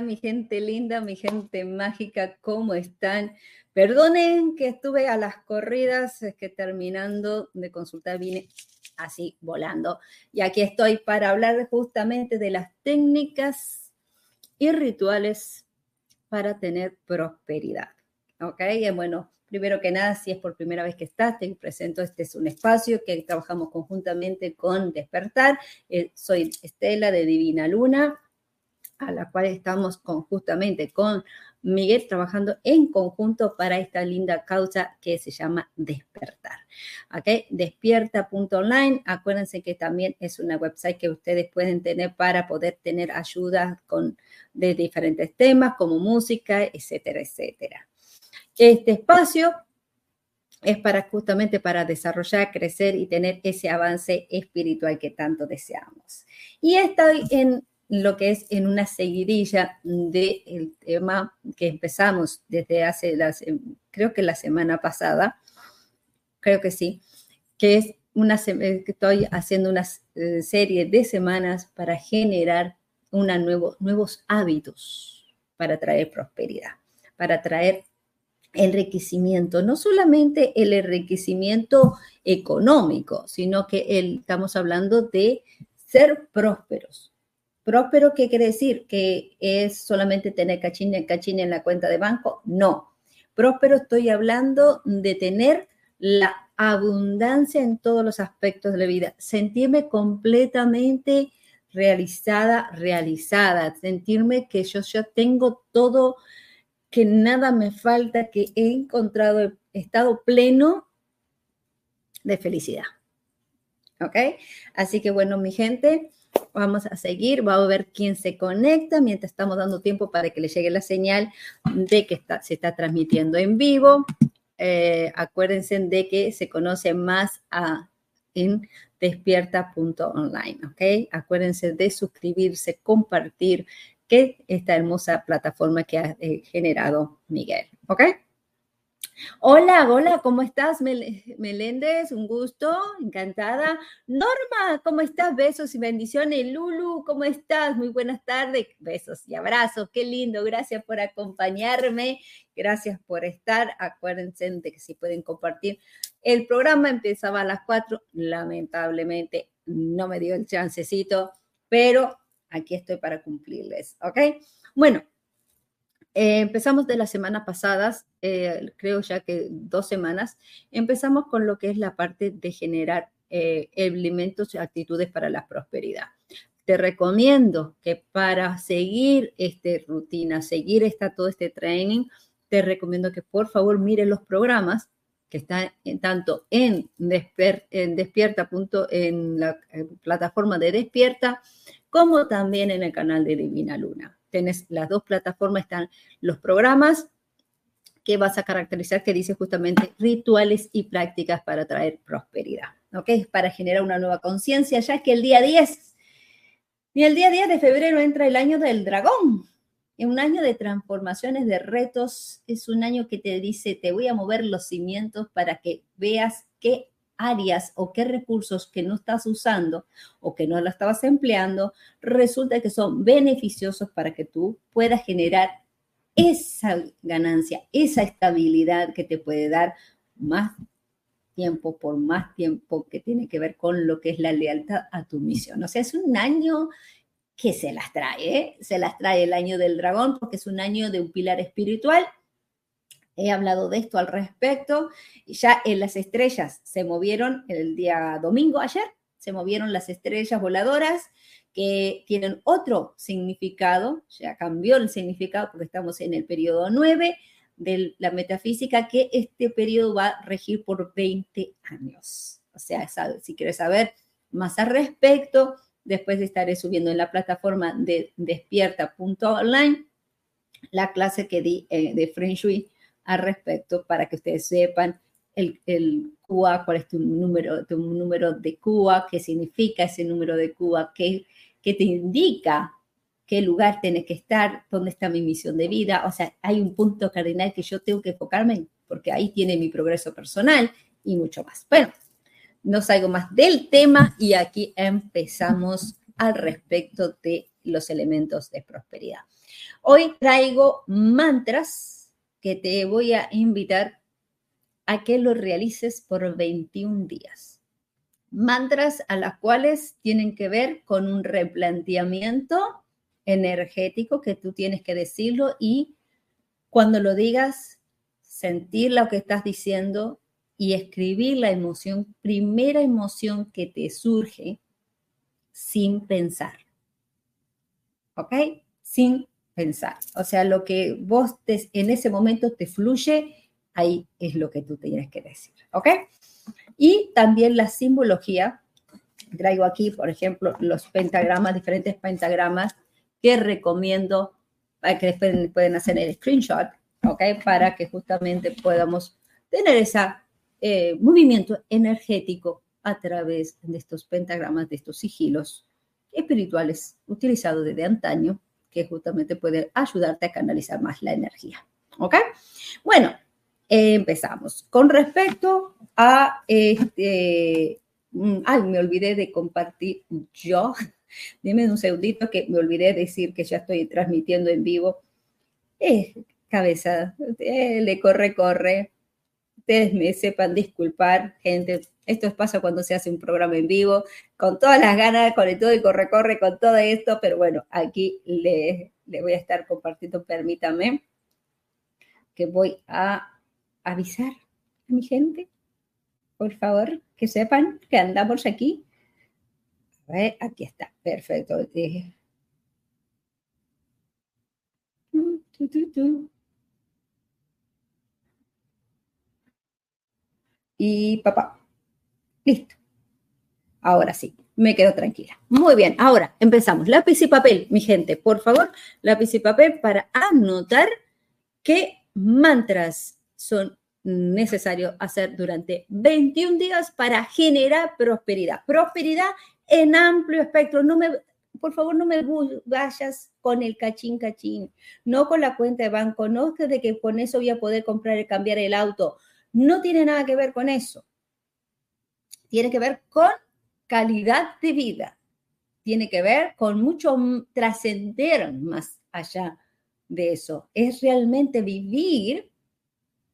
Mi gente linda, mi gente mágica, ¿cómo están? Perdonen que estuve a las corridas, es que terminando de consultar vine así volando. Y aquí estoy para hablar justamente de las técnicas y rituales para tener prosperidad. ¿Ok? Bueno, primero que nada, si es por primera vez que estás, te presento, este es un espacio que trabajamos conjuntamente con Despertar. Eh, soy Estela de Divina Luna a la cual estamos con, justamente con Miguel trabajando en conjunto para esta linda causa que se llama Despertar. ¿Ok? Despierta.online. Acuérdense que también es una website que ustedes pueden tener para poder tener ayuda con, de diferentes temas como música, etcétera, etcétera. Este espacio es para justamente para desarrollar, crecer y tener ese avance espiritual que tanto deseamos. Y estoy en lo que es en una seguidilla del tema que empezamos desde hace, las, creo que la semana pasada, creo que sí, que es una, que estoy haciendo una eh, serie de semanas para generar nuevos hábitos para traer prosperidad, para traer enriquecimiento, no solamente el enriquecimiento económico, sino que el, estamos hablando de ser prósperos, Próspero, ¿qué quiere decir? ¿Que es solamente tener cachín cachín en la cuenta de banco? No. Próspero estoy hablando de tener la abundancia en todos los aspectos de la vida, sentirme completamente realizada, realizada, sentirme que yo ya tengo todo, que nada me falta, que he encontrado estado pleno de felicidad. ¿Ok? Así que bueno, mi gente, Vamos a seguir, vamos a ver quién se conecta mientras estamos dando tiempo para que le llegue la señal de que se está transmitiendo en vivo. Eh, acuérdense de que se conoce más a, en despierta.online, ¿ok? Acuérdense de suscribirse, compartir que esta hermosa plataforma que ha eh, generado Miguel, ¿ok? Hola, hola, ¿cómo estás, Meléndez? Un gusto, encantada. Norma, ¿cómo estás? Besos y bendiciones. Lulu, ¿cómo estás? Muy buenas tardes. Besos y abrazos. Qué lindo. Gracias por acompañarme. Gracias por estar. Acuérdense de que si pueden compartir. El programa empezaba a las 4. Lamentablemente no me dio el chancecito, pero aquí estoy para cumplirles, ¿ok? Bueno, Eh, empezamos de las semanas pasadas, eh, creo ya que dos semanas, empezamos con lo que es la parte de generar eh, elementos y actitudes para la prosperidad. Te recomiendo que para seguir esta rutina, seguir esta, todo este training, te recomiendo que por favor mires los programas que están tanto en, en despierta. en la plataforma de Despierta, como también en el canal de Divina Luna. Tienes las dos plataformas, están los programas que vas a caracterizar, que dice justamente rituales y prácticas para traer prosperidad. ¿Ok? Para generar una nueva conciencia, ya que el día 10, y el día 10 de febrero entra el año del dragón. Es un año de transformaciones, de retos. Es un año que te dice, te voy a mover los cimientos para que veas qué áreas o qué recursos que no estás usando o que no lo estabas empleando, resulta que son beneficiosos para que tú puedas generar esa ganancia, esa estabilidad que te puede dar más tiempo por más tiempo que tiene que ver con lo que es la lealtad a tu misión. O sea, es un año que se las trae, ¿eh? se las trae el año del dragón porque es un año de un pilar espiritual He hablado de esto al respecto. Ya en las estrellas se movieron el día domingo, ayer, se movieron las estrellas voladoras que tienen otro significado, ya cambió el significado porque estamos en el periodo 9 de la metafísica, que este periodo va a regir por 20 años. O sea, si quieres saber más al respecto, después estaré subiendo en la plataforma de despierta.online la clase que di eh, de Feng Shui al respecto para que ustedes sepan el, el cuál es tu número, tu número de CUA, qué significa ese número de CUA, qué, qué te indica qué lugar tienes que estar, dónde está mi misión de vida. O sea, hay un punto cardinal que yo tengo que enfocarme porque ahí tiene mi progreso personal y mucho más. Bueno, no salgo más del tema y aquí empezamos al respecto de los elementos de prosperidad. Hoy traigo mantras que te voy a invitar a que lo realices por 21 días. Mantras a las cuales tienen que ver con un replanteamiento energético que tú tienes que decirlo y cuando lo digas, sentir lo que estás diciendo y escribir la emoción, primera emoción que te surge sin pensar. ¿Ok? Sin pensar. O sea, lo que vos en ese momento te fluye, ahí es lo que tú tienes que decir. ¿Ok? Y también la simbología. Traigo aquí, por ejemplo, los pentagramas, diferentes pentagramas que recomiendo para que después pueden hacer el screenshot, ¿ok? Para que justamente podamos tener ese eh, movimiento energético a través de estos pentagramas, de estos sigilos espirituales utilizados desde antaño que justamente puede ayudarte a canalizar más la energía. ¿Ok? Bueno, empezamos. Con respecto a este, mm, ay, me olvidé de compartir yo. Dime un segundito que me olvidé de decir que ya estoy transmitiendo en vivo. Eh, cabeza, eh, le corre, corre. Ustedes me sepan disculpar, gente. Esto pasa cuando se hace un programa en vivo, con todas las ganas, con el todo y corre, corre, con todo esto, pero bueno, aquí le, le voy a estar compartiendo, permítame, que voy a avisar a mi gente, por favor, que sepan que andamos aquí. A ver, aquí está, perfecto. Y papá. Listo. Ahora sí, me quedo tranquila. Muy bien, ahora empezamos. Lápiz y papel, mi gente, por favor, lápiz y papel para anotar qué mantras son necesarios hacer durante 21 días para generar prosperidad. Prosperidad en amplio espectro. No me, por favor, no me vayas con el cachín cachín, no con la cuenta de banco, no que de que con eso voy a poder comprar y cambiar el auto. No tiene nada que ver con eso tiene que ver con calidad de vida, tiene que ver con mucho trascender más allá de eso. Es realmente vivir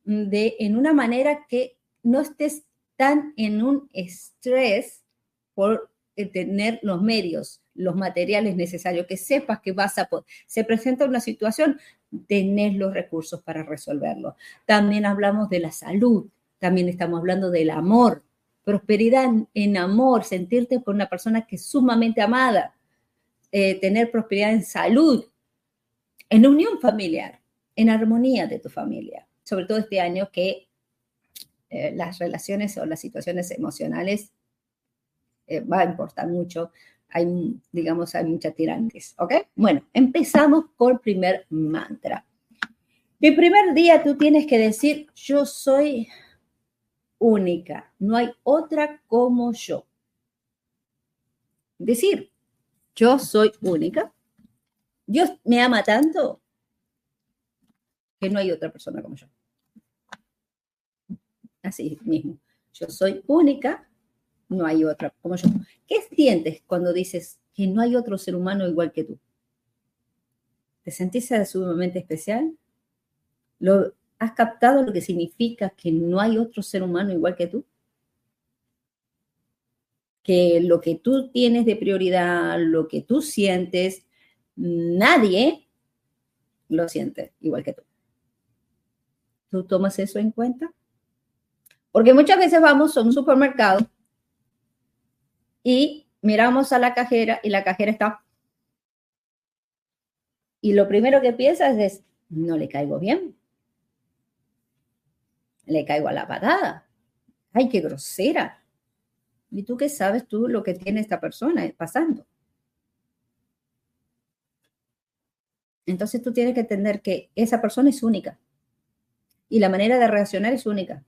de, en una manera que no estés tan en un estrés por tener los medios, los materiales necesarios, que sepas que vas a poder. Se presenta una situación, tenés los recursos para resolverlo. También hablamos de la salud, también estamos hablando del amor, prosperidad en, amor, sentirte con una persona que es sumamente amada, eh, tener prosperidad en salud, en unión familiar, en armonía de tu familia, sobre todo este año que eh, las relaciones o las situaciones emocionales eh, va a importar mucho. Hay, digamos, hay muchas tirantes, ¿ok? Bueno, empezamos con el primer mantra. El primer día tú tienes que decir, yo soy única, no hay otra como yo. Decir, yo soy única, Dios me ama tanto que no hay otra persona como yo. Así mismo, yo soy única, no hay otra como yo. ¿Qué sientes cuando dices que no hay otro ser humano igual que tú? ¿Te sentís sumamente especial? ¿Lo, ¿Has captado lo que significa que no hay otro ser humano igual que tú? Que lo que tú tienes de prioridad, lo que tú sientes, nadie lo siente igual que tú. ¿Tú tomas eso en cuenta? Porque muchas veces vamos a un supermercado y miramos a la cajera y la cajera está... Y lo primero que piensas es, no le caigo bien le caigo a la patada. Ay, qué grosera. ¿Y tú qué sabes tú lo que tiene esta persona pasando? Entonces tú tienes que entender que esa persona es única. Y la manera de reaccionar es única,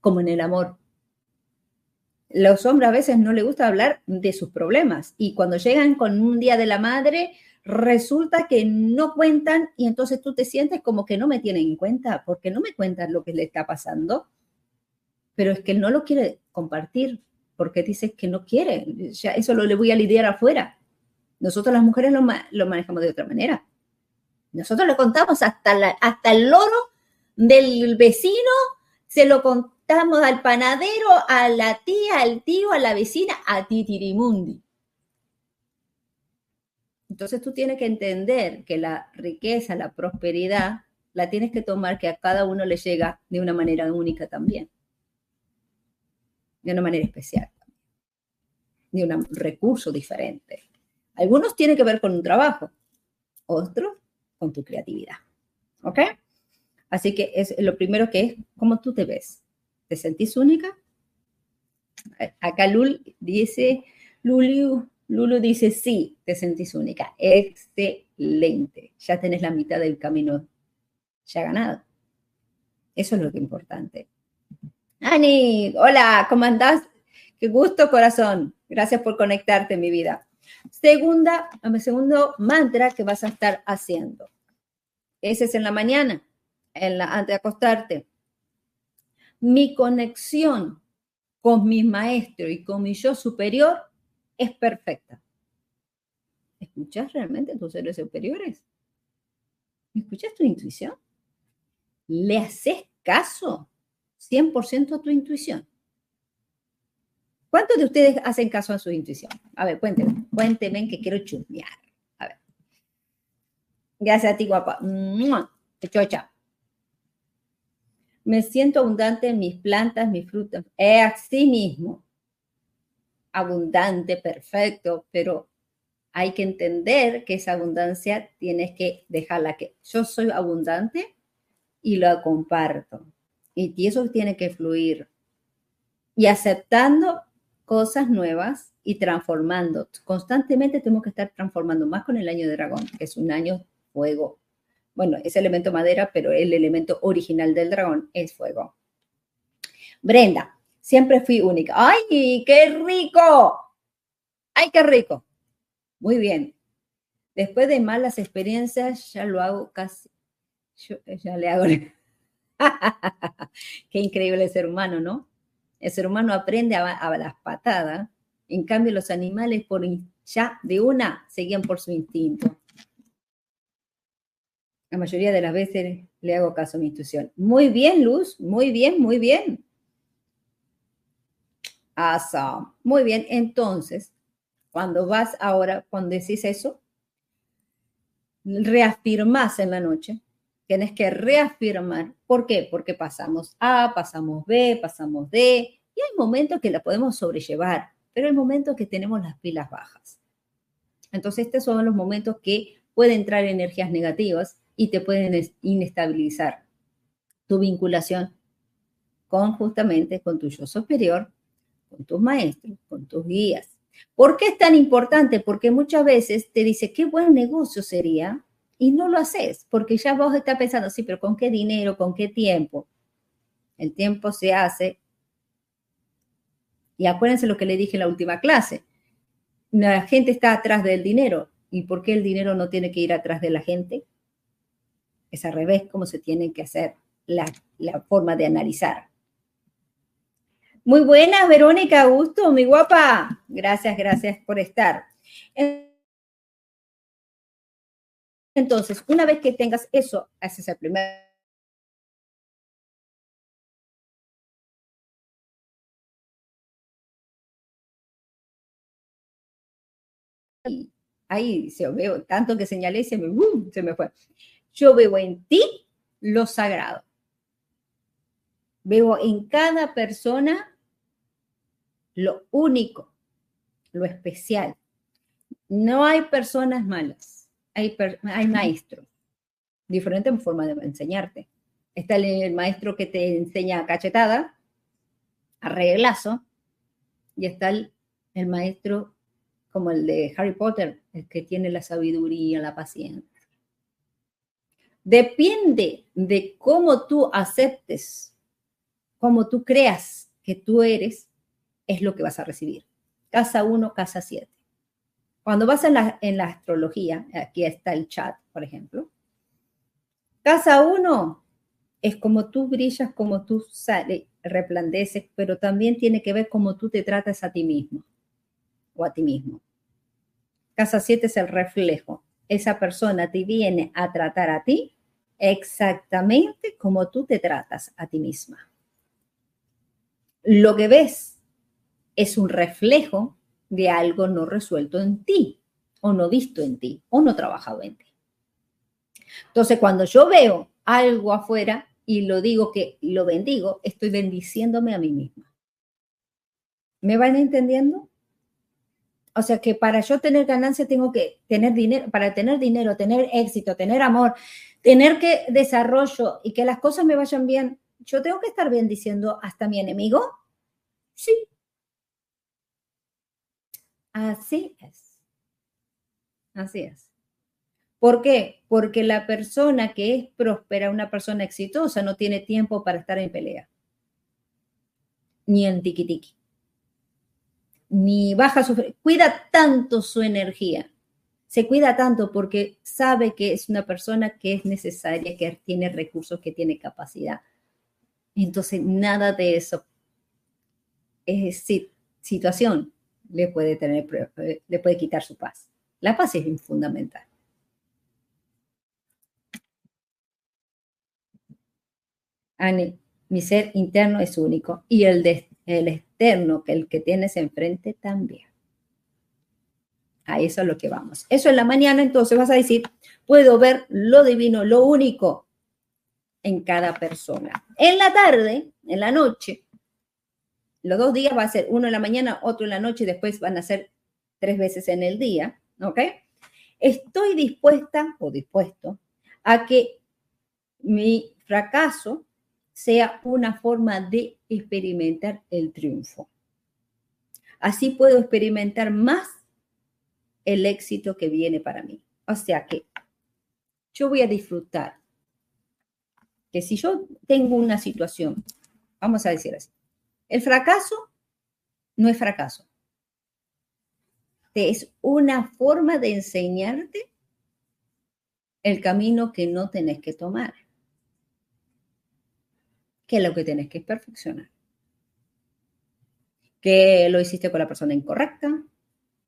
como en el amor. Los hombres a veces no les gusta hablar de sus problemas y cuando llegan con un día de la madre, resulta que no cuentan y entonces tú te sientes como que no me tienen en cuenta, porque no me cuentan lo que le está pasando, pero es que él no lo quiere compartir, porque dice que no quiere, ya eso lo le voy a lidiar afuera. Nosotros las mujeres lo, manejamos de otra manera. Nosotros le contamos hasta, hasta el loro del vecino, se lo contamos al panadero, a la tía, al tío, a la vecina, a Titirimundi. Entonces tú tienes que entender que la riqueza, la prosperidad, la tienes que tomar que a cada uno le llega de una manera única también, de una manera especial, de un recurso diferente. Algunos tienen que ver con un trabajo, otros con tu creatividad. ¿Ok? Así que es lo primero que es cómo tú te ves. ¿Te sentís única? Acá Lul dice, Luliu, Lulu dice, sí, te sentís única. Excelente. Ya tenés la mitad del camino ya ganado. Eso es lo que importante. Ani, hola, ¿cómo andás? Qué gusto, corazón. Gracias por conectarte, mi vida. Segunda, segundo mantra que vas a estar haciendo. Ese es en la mañana, en la, antes de acostarte. Mi conexión con mi maestro y con mi yo superior es perfecta. ¿Escuchas realmente tus seres superiores? ¿Escuchas tu intuición? ¿Le haces caso 100% a tu intuición? ¿Cuántos de ustedes hacen caso a su intuición? A ver, cuéntenme, cuéntenme que quiero chusmear. A ver. Gracias a ti, guapa. Me siento abundante en mis plantas, mis frutas. Es así mismo abundante, perfecto, pero hay que entender que esa abundancia tienes que dejarla que yo soy abundante y lo comparto. Y eso tiene que fluir. Y aceptando cosas nuevas y transformando. Constantemente tenemos que estar transformando, más con el año de dragón, que es un año fuego. Bueno, es elemento madera, pero el elemento original del dragón es fuego. Brenda, Siempre fui única. ¡Ay, qué rico! ¡Ay, qué rico! Muy bien. Después de malas experiencias, ya lo hago casi. Yo, ya le hago. qué increíble el ser humano, ¿no? El ser humano aprende a, las patadas. En cambio, los animales por ya de una seguían por su instinto. La mayoría de las veces le hago caso a mi intuición. Muy bien, Luz, muy bien, muy bien. Awesome. Muy bien, entonces, cuando vas ahora, cuando decís eso, reafirmas en la noche, tienes que reafirmar. ¿Por qué? Porque pasamos A, pasamos B, pasamos D, y hay momentos que la podemos sobrellevar, pero hay momentos que tenemos las pilas bajas. Entonces, estos son los momentos que pueden entrar energías negativas y te pueden inestabilizar tu vinculación con justamente con tu yo superior, con tus maestros, con tus guías. ¿Por qué es tan importante? Porque muchas veces te dice, qué buen negocio sería, y no lo haces, porque ya vos estás pensando, sí, pero ¿con qué dinero? ¿Con qué tiempo? El tiempo se hace. Y acuérdense lo que le dije en la última clase. La gente está atrás del dinero. ¿Y por qué el dinero no tiene que ir atrás de la gente? Es al revés como se tiene que hacer la, la forma de analizar. Muy buenas, Verónica, gusto, mi guapa. Gracias, gracias por estar. Entonces, una vez que tengas eso, haces el primer ahí se veo tanto que señalé y se me, se me fue. Yo veo en ti lo sagrado. Veo en cada persona lo único, lo especial. No hay personas malas, hay, hay maestros. Diferente forma de enseñarte. Está el, maestro que te enseña cachetada, arreglazo, y está el, el maestro como el de Harry Potter, el que tiene la sabiduría, la paciencia. Depende de cómo tú aceptes, cómo tú creas que tú eres, es lo que vas a recibir. Casa 1, casa 7. Cuando vas en la, en la astrología, aquí está el chat, por ejemplo, casa 1 es como tú brillas, como tú sales, replandeces, pero también tiene que ver cómo tú te tratas a ti mismo o a ti mismo. Casa 7 es el reflejo. Esa persona te viene a tratar a ti exactamente como tú te tratas a ti misma. Lo que ves es un reflejo de algo no resuelto en ti, o no visto en ti, o no trabajado en ti. Entonces, cuando yo veo algo afuera y lo digo que lo bendigo, estoy bendiciéndome a mí misma. ¿Me van entendiendo? O sea que para yo tener ganancia tengo que tener dinero, para tener dinero, tener éxito, tener amor, tener que desarrollo y que las cosas me vayan bien, yo tengo que estar bendiciendo hasta mi enemigo. Sí, Así es. Así es. ¿Por qué? Porque la persona que es próspera, una persona exitosa, no tiene tiempo para estar en pelea. Ni en tiki-tiki. Ni baja su... Cuida tanto su energía. Se cuida tanto porque sabe que es una persona que es necesaria, que tiene recursos, que tiene capacidad. Entonces, nada de eso es situación le puede, tener, eh, le puede quitar su paz. La paz es fundamental. Ani, mi ser interno es único y el, de, el que el que tienes enfrente también. A eso es lo que vamos. Eso en la mañana, entonces vas a decir, puedo ver lo divino, lo único en cada persona. En la tarde, en la noche, los dos días va a ser uno en la mañana, otro en la noche y después van a ser tres veces en el día, ¿ok? Estoy dispuesta o dispuesto a que mi fracaso sea una forma de experimentar el triunfo. Así puedo experimentar más el éxito que viene para mí. O sea que yo voy a disfrutar que si yo tengo una situación, vamos a decir así, el fracaso no es fracaso. Es una forma de enseñarte el camino que no tenés que tomar. Que lo que tenés que es perfeccionar. Que lo hiciste con la persona incorrecta,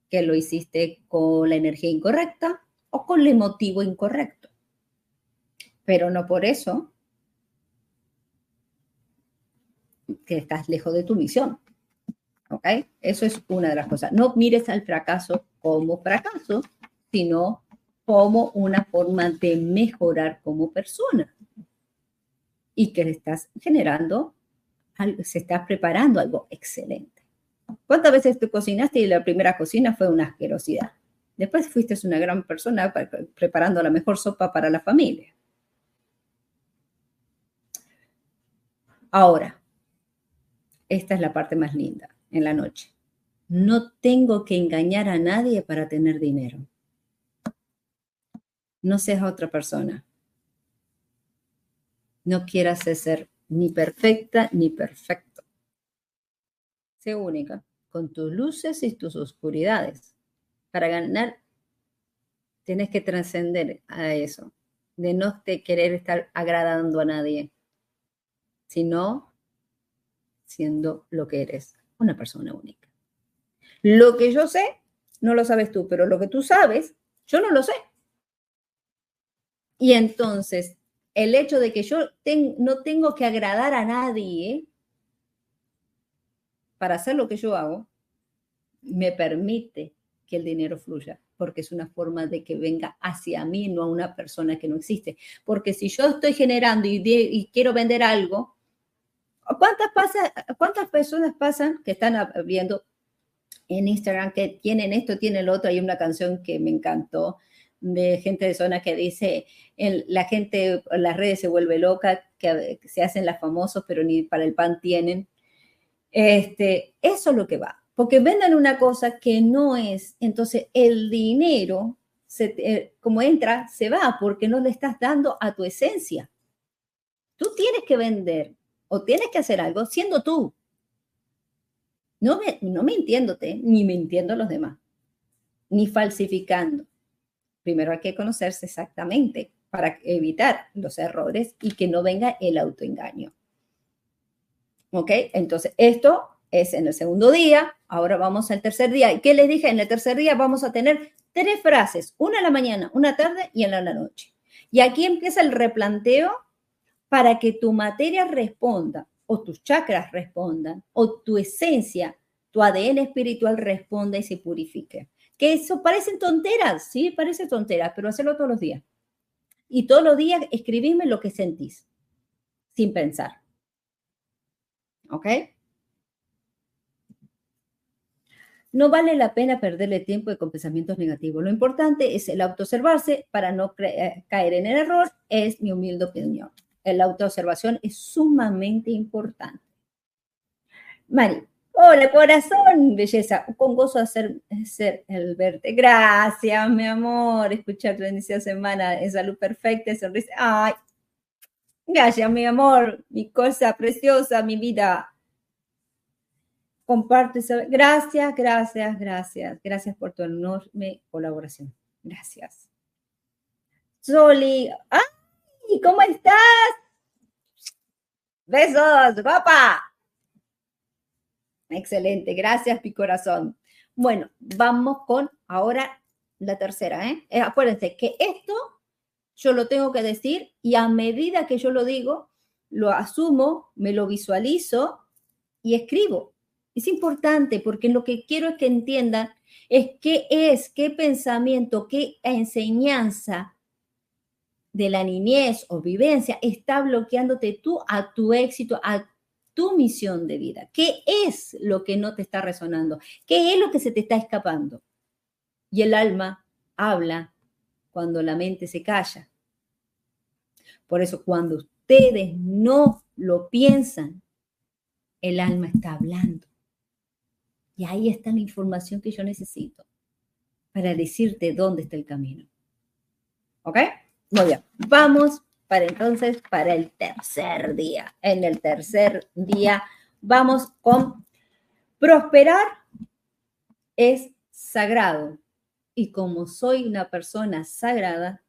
que lo hiciste con la energía incorrecta o con el motivo incorrecto. Pero no por eso que estás lejos de tu misión. ¿Ok? Eso es una de las cosas. No mires al fracaso como fracaso, sino como una forma de mejorar como persona. Y que le estás generando, se está preparando algo excelente. ¿Cuántas veces tú cocinaste y la primera cocina fue una asquerosidad? Después fuiste una gran persona preparando la mejor sopa para la familia. Ahora, esta es la parte más linda en la noche. No tengo que engañar a nadie para tener dinero no seas otra persona. No quieras ser ni perfecta ni perfecto. Sé única, con tus luces y tus oscuridades. Para ganar, tienes que trascender a eso, de no te querer estar agradando a nadie, sino siendo lo que eres, una persona única. Lo que yo sé, no lo sabes tú, pero lo que tú sabes, yo no lo sé. Y entonces, el hecho de que yo no tengo que agradar a nadie para hacer lo que yo hago, me permite que el dinero fluya, porque es una forma de que venga hacia mí, no a una persona que no existe. Porque si yo estoy generando y, quiero vender algo, ¿cuántas, pasa, ¿cuántas personas pasan que están viendo en Instagram que tienen esto, tienen lo otro? Hay una canción que me encantó, de gente de zona que dice, la gente, las redes se vuelve loca, que se hacen las famosos, pero ni para el pan tienen. Este, eso es lo que va, porque vendan una cosa que no es, entonces el dinero, se, eh, como entra, se va porque no le estás dando a tu esencia. Tú tienes que vender o tienes que hacer algo siendo tú. No, me, no mintiéndote, ni mintiendo a los demás, ni falsificando primero hay que conocerse exactamente para evitar los errores y que no venga el autoengaño. ¿Ok? Entonces, esto es en el segundo día. Ahora vamos al tercer día. ¿Y qué les dije? En el tercer día vamos a tener tres frases, una en la mañana, una tarde y en la noche. Y aquí empieza el replanteo para que tu materia responda o tus chakras respondan o tu esencia, tu ADN espiritual responda y se purifique. Que eso parecen tonteras, sí, parece tonteras, pero hacerlo todos los días. Y todos los días escribirme lo que sentís, sin pensar. ¿Ok? No vale la pena perderle tiempo con pensamientos negativos. Lo importante es el autoobservarse para no eh, caer en el error, es mi humilde opinión. La autoobservación es sumamente importante. Mari, Hola, corazón, belleza. Con gozo hacer ser el verte. Gracias, mi amor. Escuchar tu de semana en salud perfecta, sonrisa. Ay, gracias, mi amor, mi cosa preciosa, mi vida. Comparte Gracias, gracias, gracias. Gracias por tu enorme colaboración. Gracias. Soli. ¡Ay! ¿Cómo estás? Besos, guapa. Excelente, gracias, mi corazón. Bueno, vamos con ahora la tercera. ¿eh? ¿eh? acuérdense que esto yo lo tengo que decir y a medida que yo lo digo, lo asumo, me lo visualizo y escribo. Es importante porque lo que quiero es que entiendan es qué es, qué pensamiento, qué enseñanza de la niñez o vivencia está bloqueándote tú a tu éxito, a tu misión de vida. ¿Qué es lo que no te está resonando? ¿Qué es lo que se te está escapando? Y el alma habla cuando la mente se calla. Por eso cuando ustedes no lo piensan, el alma está hablando. Y ahí está la información que yo necesito para decirte dónde está el camino. ¿Ok? Muy bien. Vamos para entonces, para el tercer día. En el tercer día vamos con prosperar es sagrado. Y como soy una persona sagrada,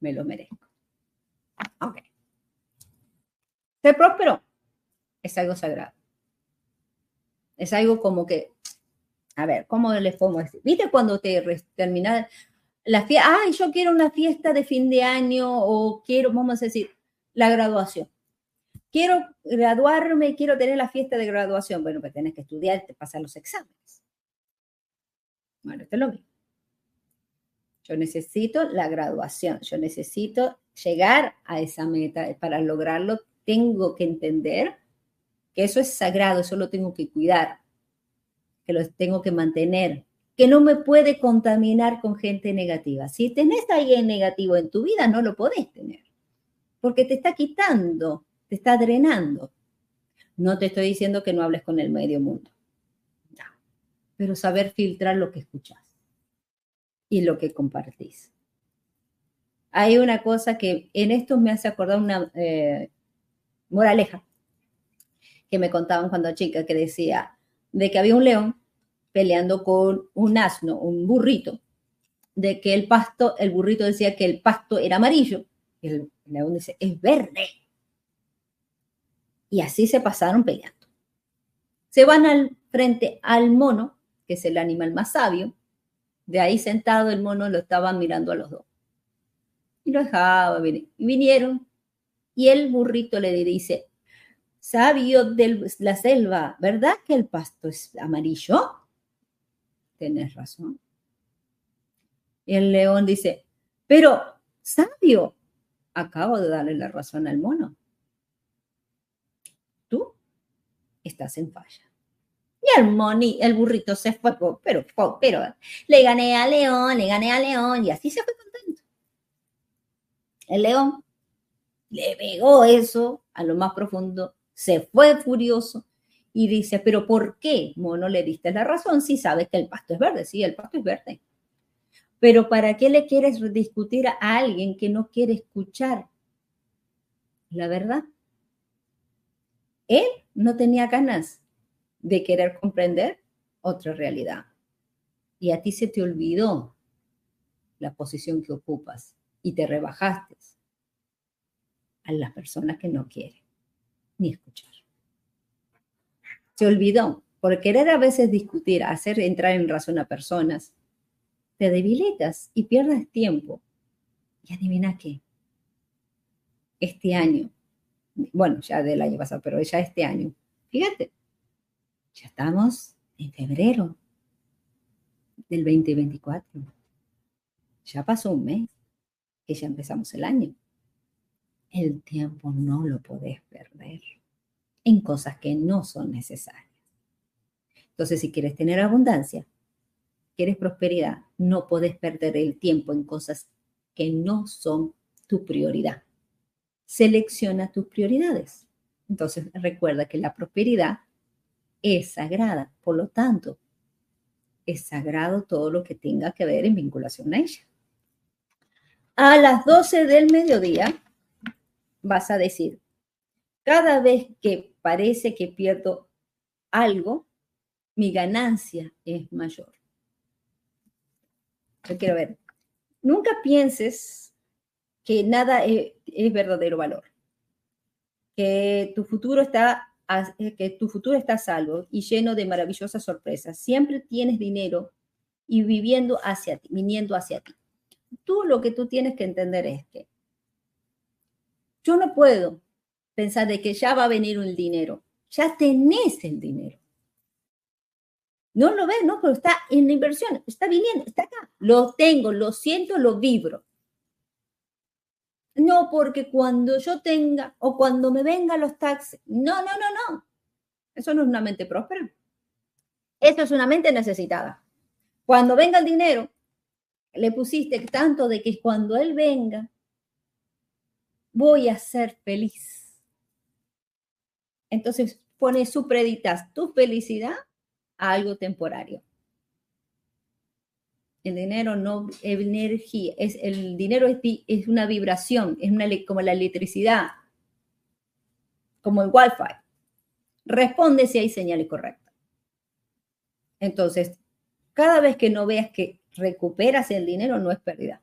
me lo merezco. Ok. Ser próspero es algo sagrado. Es algo como que, a ver, ¿cómo les pongo decir? ¿Viste cuando te terminas la fiesta, ay, yo quiero una fiesta de fin de año o quiero, vamos a decir, la graduación. Quiero graduarme, quiero tener la fiesta de graduación. Bueno, pues tienes que estudiar, te pasar los exámenes. Bueno, esto es lo mismo. Yo necesito la graduación, yo necesito llegar a esa meta. Para lograrlo, tengo que entender que eso es sagrado, eso lo tengo que cuidar, que lo tengo que mantener, que no me puede contaminar con gente negativa. Si tenés a alguien negativo en tu vida, no lo podés tener, porque te está quitando, te está drenando. No te estoy diciendo que no hables con el medio mundo, no, pero saber filtrar lo que escuchas y lo que compartís. Hay una cosa que en esto me hace acordar una eh, moraleja que me contaban cuando chica, que decía de que había un león peleando con un asno, un burrito, de que el pasto, el burrito decía que el pasto era amarillo, y el león dice, es verde. Y así se pasaron peleando. Se van al frente al mono, que es el animal más sabio, de ahí sentado el mono lo estaban mirando a los dos. Y lo dejaba, y vinieron, y el burrito le dice, sabio de la selva, ¿verdad que el pasto es amarillo? Tienes razón. El león dice, pero sabio, acabo de darle la razón al mono. Tú estás en falla. Y el moni, el burrito se fue, pero, pero le gané a León, le gané a León, y así se fue contento. El león le pegó eso a lo más profundo se fue furioso y dice, pero ¿por qué, mono, le diste la razón si sabes que el pasto es verde? Sí, el pasto es verde. Pero ¿para qué le quieres discutir a alguien que no quiere escuchar la verdad? Él no tenía ganas de querer comprender otra realidad. Y a ti se te olvidó la posición que ocupas y te rebajaste a las personas que no quieren ni escuchar. Se olvidó, por querer a veces discutir, hacer entrar en razón a personas, te debilitas y pierdes tiempo. Y adivina qué. Este año, bueno, ya del año pasado, pero ya este año, fíjate, ya estamos en febrero del 2024. Ya pasó un mes que ya empezamos el año el tiempo no lo podés perder en cosas que no son necesarias. Entonces, si quieres tener abundancia, quieres prosperidad, no podés perder el tiempo en cosas que no son tu prioridad. Selecciona tus prioridades. Entonces, recuerda que la prosperidad es sagrada, por lo tanto, es sagrado todo lo que tenga que ver en vinculación a ella. A las 12 del mediodía vas a decir, cada vez que parece que pierdo algo, mi ganancia es mayor. Yo quiero ver. Nunca pienses que nada es, verdadero valor, que tu futuro está que tu futuro está salvo y lleno de maravillosas sorpresas. Siempre tienes dinero y viviendo hacia ti, viniendo hacia ti. Tú lo que tú tienes que entender es que yo no puedo pensar de que ya va a venir el dinero. Ya tenés el dinero. No lo ves, no, pero está en la inversión, está viniendo, está acá. Lo tengo, lo siento, lo vibro. No porque cuando yo tenga o cuando me vengan los taxes. No, no, no, no. Eso no es una mente próspera. Eso es una mente necesitada. Cuando venga el dinero, le pusiste tanto de que cuando él venga, voy a ser feliz. Entonces pone, supreditas tu felicidad a algo temporario. El dinero no es energía, el dinero es, es una vibración, es una, como la electricidad, como el wifi. Responde si hay señales correctas. Entonces, cada vez que no veas que recuperas el dinero, no es pérdida.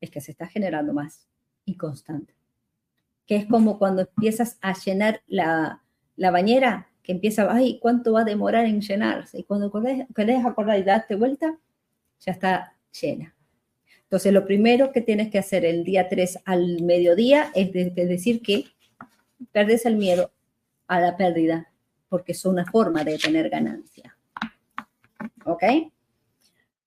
Es que se está generando más y constante. Es como cuando empiezas a llenar la, bañera, que empieza, ay, ¿cuánto va a demorar en llenarse? Y cuando querés acordar y darte vuelta, ya está llena. Entonces, lo primero que tienes que hacer el día 3 al mediodía es, decir que perdes el miedo a la pérdida, porque es una forma de tener ganancia. ¿Ok?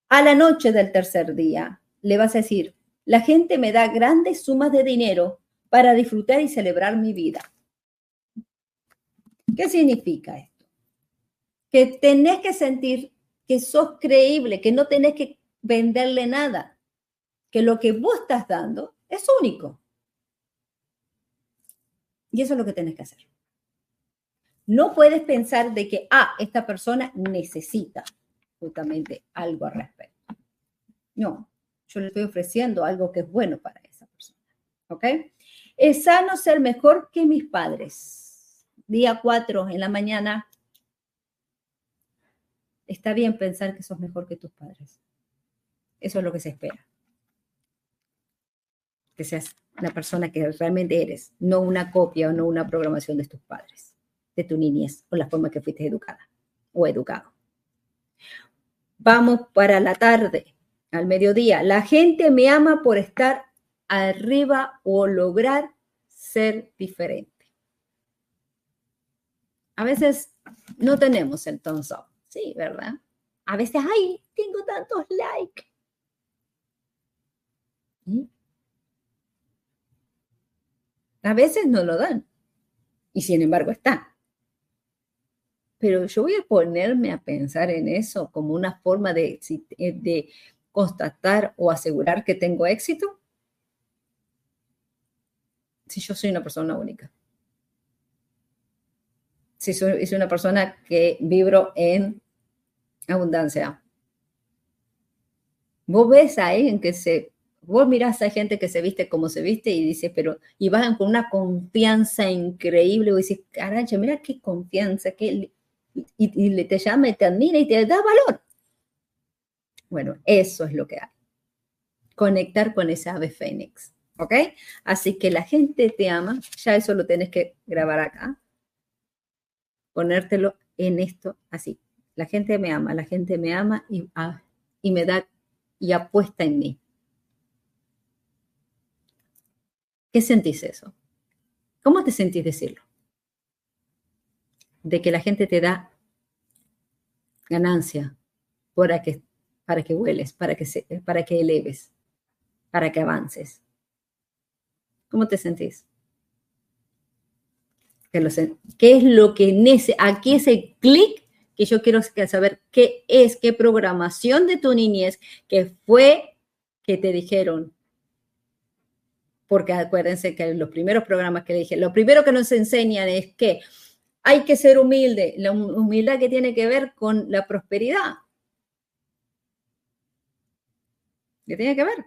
A la noche del tercer día le vas a decir, la gente me da grandes sumas de dinero para disfrutar y celebrar mi vida. ¿Qué significa esto? Que tenés que sentir que sos creíble, que no tenés que venderle nada, que lo que vos estás dando es único. Y eso es lo que tenés que hacer. No puedes pensar de que, ah, esta persona necesita justamente algo al respecto. No, yo le estoy ofreciendo algo que es bueno para esa persona. ¿Ok? Es sano ser mejor que mis padres. Día 4 en la mañana. Está bien pensar que sos mejor que tus padres. Eso es lo que se espera. Que seas la persona que realmente eres, no una copia o no una programación de tus padres, de tu niñez o la forma que fuiste educada o educado. Vamos para la tarde, al mediodía. La gente me ama por estar arriba o lograr ser diferente. A veces no tenemos el thumbs sí, ¿verdad? A veces, ay, tengo tantos likes. A veces no lo dan y sin embargo está. Pero yo voy a ponerme a pensar en eso como una forma de, de constatar o asegurar que tengo éxito si yo soy una persona única. Si soy, una persona que vibro en abundancia. Vos ves ahí en que se, vos mirás a gente que se viste como se viste y dice, pero, y van con una confianza increíble, y dices, carancha, mira qué confianza, qué, y, y, te llama y te admira y te da valor. Bueno, eso es lo que hay. Conectar con esa ave fénix. ¿Ok? Así que la gente te ama, ya eso lo tienes que grabar acá. Ponértelo en esto así. La gente me ama, la gente me ama y, ah, y me da y apuesta en mí. ¿Qué sentís eso? ¿Cómo te sentís decirlo? De que la gente te da ganancia para que, para que hueles, para que, para que eleves, para que avances. ¿Cómo te sentís? ¿Qué es lo que necesita? Aquí ese clic que yo quiero saber qué es, qué programación de tu niñez que fue que te dijeron. Porque acuérdense que los primeros programas que le dije, lo primero que nos enseñan es que hay que ser humilde, la humildad que tiene que ver con la prosperidad. ¿Qué tiene que ver?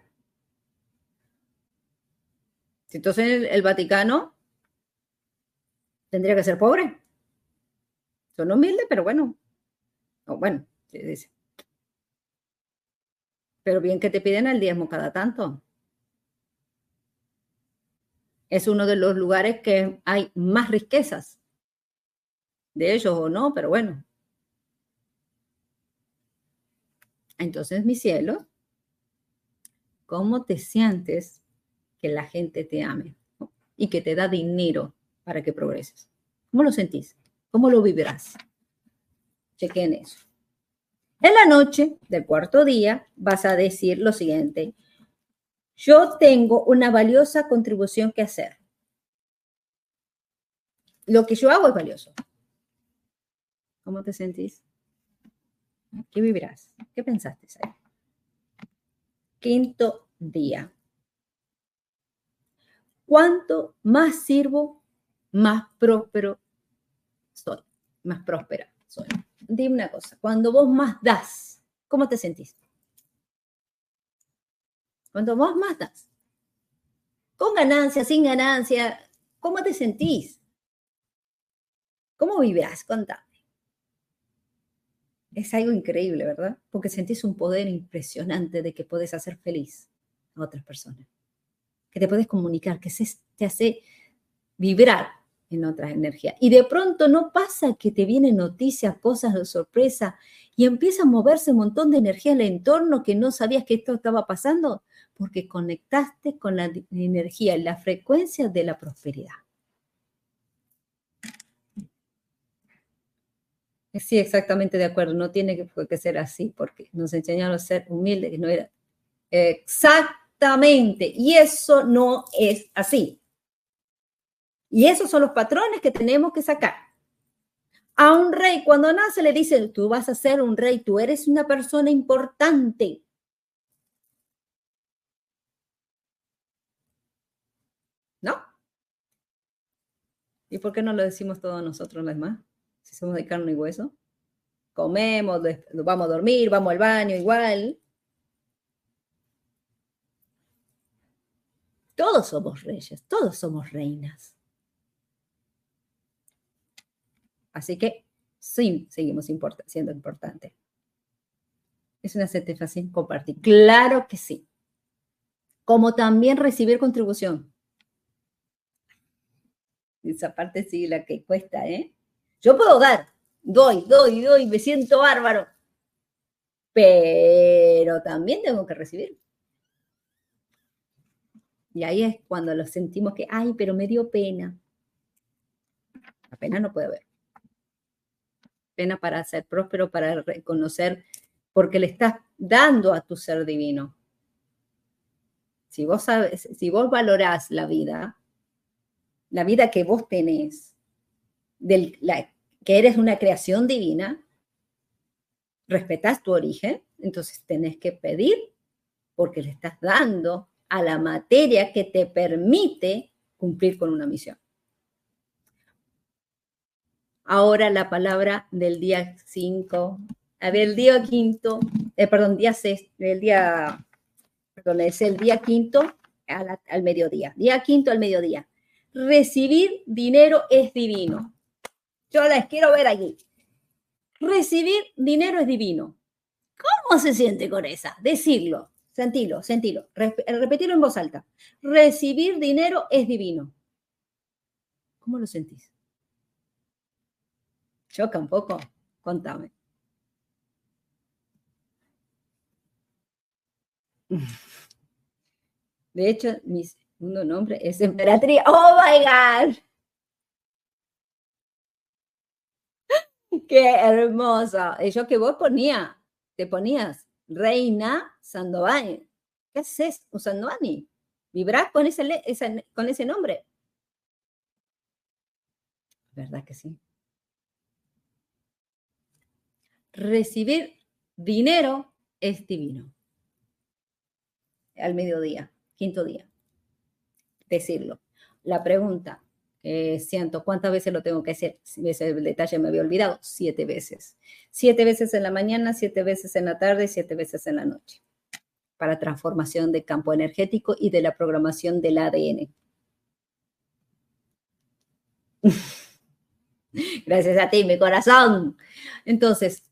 Entonces el, Vaticano tendría que ser pobre. Son humildes, pero bueno. bueno, dice. Pero bien que te piden el diezmo cada tanto. Es uno de los lugares que hay más riquezas. De ellos o no, pero bueno. Entonces, mi cielo, ¿cómo te sientes que la gente te ame y que te da dinero para que progreses. ¿Cómo lo sentís? ¿Cómo lo vivirás? Chequen eso. En la noche del cuarto día vas a decir lo siguiente. Yo tengo una valiosa contribución que hacer. Lo que yo hago es valioso. ¿Cómo te sentís? ¿Qué vivirás? ¿Qué pensaste? Quinto día. Cuanto más sirvo, más próspero soy, más próspera soy. Dime una cosa, cuando vos más das, ¿cómo te sentís? Cuando vos más das, con ganancia, sin ganancia, ¿cómo te sentís? ¿Cómo vivirás? Contame. Es algo increíble, ¿verdad? Porque sentís un poder impresionante de que puedes hacer feliz a otras personas que te puedes comunicar, que se, te hace vibrar en otras energías. Y de pronto no pasa que te vienen noticias, cosas de sorpresa y empieza a moverse un montón de energía en el entorno que no sabías que esto estaba pasando porque conectaste con la energía y la frecuencia de la prosperidad. Sí, exactamente de acuerdo. No tiene que, ser así, porque nos enseñaron a ser humildes, no era exactamente. Y eso no es así. Y esos son los patrones que tenemos que sacar. A un rey, cuando nace, le dicen, tú vas a ser un rey, tú eres una persona importante. ¿No? ¿Y por qué no lo decimos todos nosotros, las demás? Si somos de carne y hueso. Comemos, vamos a dormir, vamos al baño igual. Todos somos reyes, todos somos reinas. Así que sí, seguimos siendo importantes. Es una satisfacción compartir. Claro que sí. Como también recibir contribución. Esa parte sí, la que cuesta, ¿eh? Yo puedo dar, doy, doy, doy, me siento bárbaro. Pero también tengo que recibir. Y ahí es cuando lo sentimos que, ay, pero me dio pena. La pena no puede haber pena para ser próspero, para reconocer, porque le estás dando a tu ser divino. Si vos sabes, si vos valorás la vida, la vida que vos tenés, del, que eres una creación divina, respetás tu origen, entonces tenés que pedir porque le estás dando a la materia que te permite cumplir con una misión. Ahora la palabra del día 5, a ver, el día quinto, eh, perdón, día 6, el día, perdón, es el día quinto al mediodía. Día quinto al mediodía. Recibir dinero es divino. Yo las quiero ver allí. Recibir dinero es divino. ¿Cómo se siente con esa? Decirlo, sentilo, sentilo, repetirlo en voz alta. Recibir dinero es divino. ¿Cómo lo sentís? Choca un poco. Contame. De hecho, mi segundo nombre es Emperatriz. ¡Oh, my God! ¡Qué hermosa! Y yo que vos ponía, te ponías Reina Sandoval. ¿Qué haces un Sandovani? ¿Vibrás con ese, con ese nombre? ¿Verdad que sí? recibir dinero es divino. Al mediodía, quinto día. Decirlo. La pregunta, siento, ¿cuántas veces lo tengo que hacer? Ese detalle me había olvidado. Siete veces. Siete veces en la mañana, siete veces en la tarde, siete veces en la noche. Para transformación de campo energético y de la programación del ADN. Gracias a ti, mi corazón. Entonces,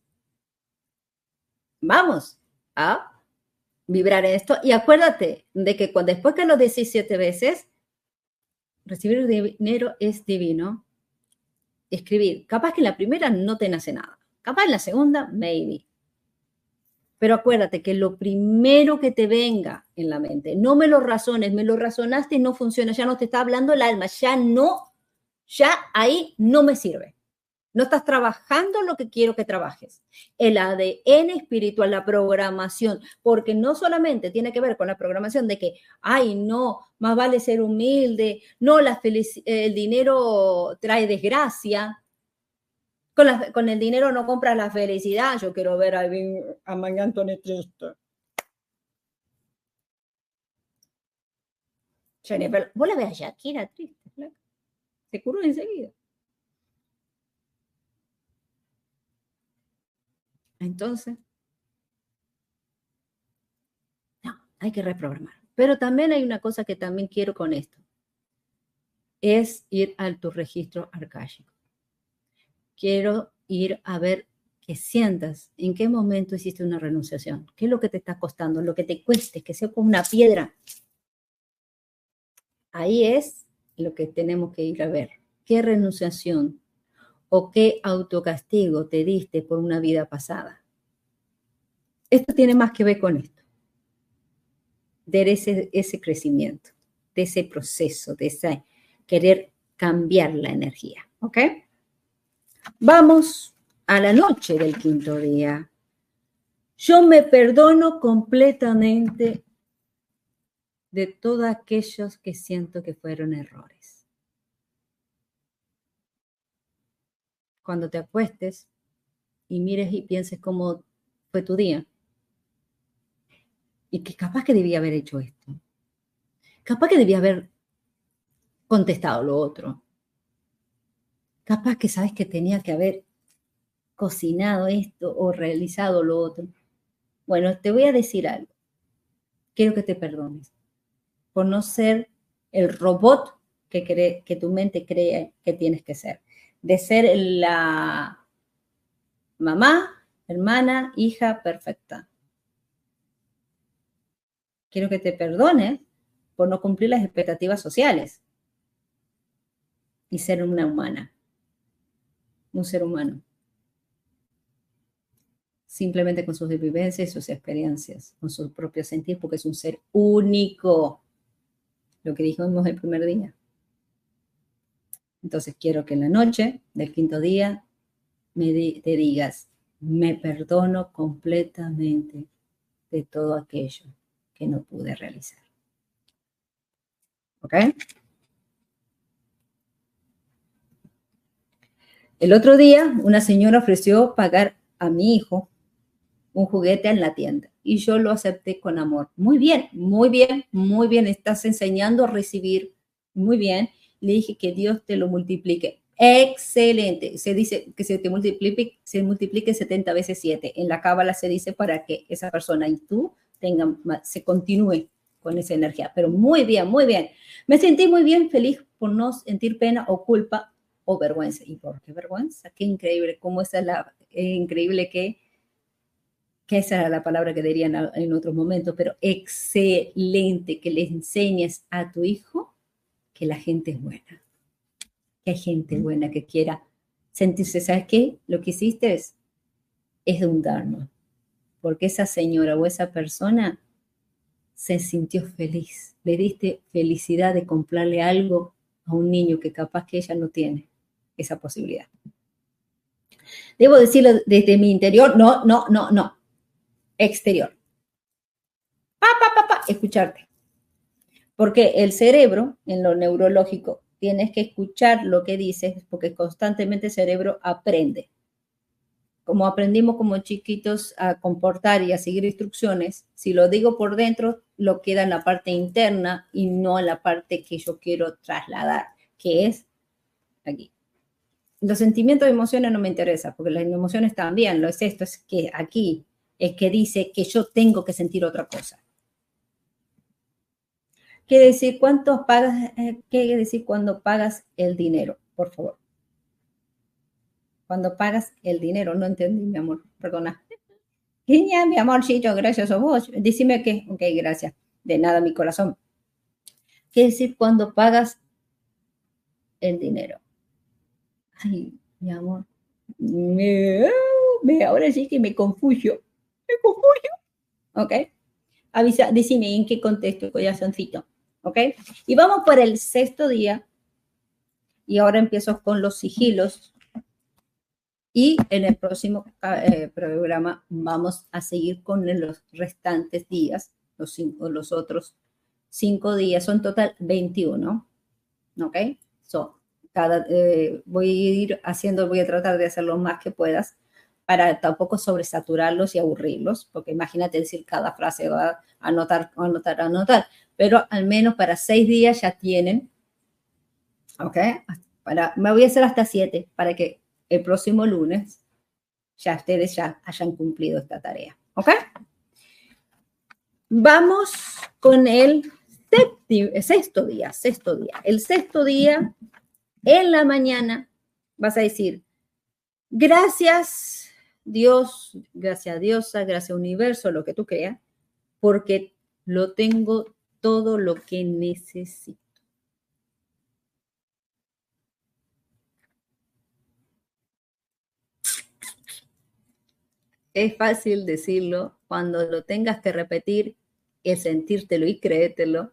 vamos a vibrar esto. Y acuérdate de que cuando, después que lo decís siete veces, recibir dinero es divino. Escribir, capaz que en la primera no te nace nada, capaz en la segunda, maybe. Pero acuérdate que lo primero que te venga en la mente, no me lo razones, me lo razonaste y no funciona, ya no te está hablando el alma, ya no, ya ahí no me sirve. No estás trabajando lo que quiero que trabajes. El ADN espiritual, la programación, porque no solamente tiene que ver con la programación de que, ay, no, más vale ser humilde, no, la el dinero trae desgracia. Con, con, el dinero no compras la felicidad. Yo quiero ver a, a María Antonia triste. Vos la ves a Shakira triste, se curó enseguida. Entonces, no, hay que reprogramar. Pero también hay una cosa que también quiero con esto. Es ir a tu registro arcáico. Quiero ir a ver que sientas en qué momento hiciste una renunciación. ¿Qué es lo que te está costando? Lo que te cueste, que sea como una piedra. Ahí es lo que tenemos que ir a ver. ¿Qué renunciación o qué autocastigo te diste por una vida pasada. Esto tiene más que ver con esto, de ese, ese crecimiento, de ese proceso, de ese querer cambiar la energía. ¿Ok? Vamos a la noche del quinto día. Yo me perdono completamente de todos aquellos que siento que fueron errores. Cuando te acuestes y mires y pienses cómo fue tu día, y que capaz que debía haber hecho esto, capaz que debía haber contestado lo otro, capaz que sabes que tenía que haber cocinado esto o realizado lo otro. Bueno, te voy a decir algo. Quiero que te perdones por no ser el robot que, cree, que tu mente cree que tienes que ser. De ser la mamá, hermana, hija perfecta. Quiero que te perdones por no cumplir las expectativas sociales y ser una humana, un ser humano, simplemente con sus vivencias y sus experiencias, con su propio sentir, porque es un ser único lo que dijimos el primer día. Entonces quiero que en la noche del quinto día me te digas, me perdono completamente de todo aquello que no pude realizar. ¿Ok? El otro día una señora ofreció pagar a mi hijo un juguete en la tienda y yo lo acepté con amor. Muy bien, muy bien, muy bien, estás enseñando a recibir, muy bien. Le dije que Dios te lo multiplique. Excelente. Se dice que se te multiplique, se multiplique 70 veces 7. En la cábala se dice para que esa persona y tú tengan, se continúe con esa energía. Pero muy bien, muy bien. Me sentí muy bien, feliz por no sentir pena o culpa o vergüenza. ¿Y por qué vergüenza? Qué increíble, cómo es la, increíble que que esa era la palabra que dirían en otros momentos, pero excelente que le enseñes a tu hijo que la gente es buena, que hay gente buena que quiera sentirse, ¿sabes qué? Lo que hiciste es, es de un dharma, porque esa señora o esa persona se sintió feliz, le diste felicidad de comprarle algo a un niño que capaz que ella no tiene esa posibilidad. Debo decirlo desde mi interior, no, no, no, no, exterior. Pa, pa, pa, pa, escucharte. Porque el cerebro, en lo neurológico, tienes que escuchar lo que dices, porque constantemente el cerebro aprende. Como aprendimos como chiquitos a comportar y a seguir instrucciones, si lo digo por dentro, lo queda en la parte interna y no en la parte que yo quiero trasladar, que es aquí. Los sentimientos emociones no me interesan, porque las emociones también, lo es esto, es que aquí es que dice que yo tengo que sentir otra cosa. Quiere decir cuánto pagas, eh, quiere decir cuando pagas el dinero, por favor. Cuando pagas el dinero, no entendí, mi amor, perdona. Genial, mi amorcito, gracias a vos. Decime que, ok, gracias. De nada, mi corazón. Quiere decir cuando pagas el dinero. Ay, mi amor. Me, me, ahora sí que me confuso. ¿Ok? Avisa, decime en qué contexto, corazoncito. ¿Ok? Y vamos por el sexto día. Y ahora empiezo con los sigilos. Y en el próximo eh, programa vamos a seguir con los restantes días, los, cinco, los otros cinco días, son total 21. ¿Ok? So, cada, eh, voy a ir haciendo, voy a tratar de hacer lo más que puedas para tampoco sobresaturarlos y aburrirlos, porque imagínate decir cada frase, va a anotar, anotar, anotar, pero al menos para seis días ya tienen, ¿ok? Para, me voy a hacer hasta siete para que el próximo lunes ya ustedes ya hayan cumplido esta tarea, ¿ok? Vamos con el sexto día, sexto día. El sexto día, en la mañana, vas a decir, gracias Dios, gracias a Diosa, gracias universo, lo que tú creas, porque lo tengo todo lo que necesito. Es fácil decirlo cuando lo tengas que repetir, es sentírtelo y creértelo.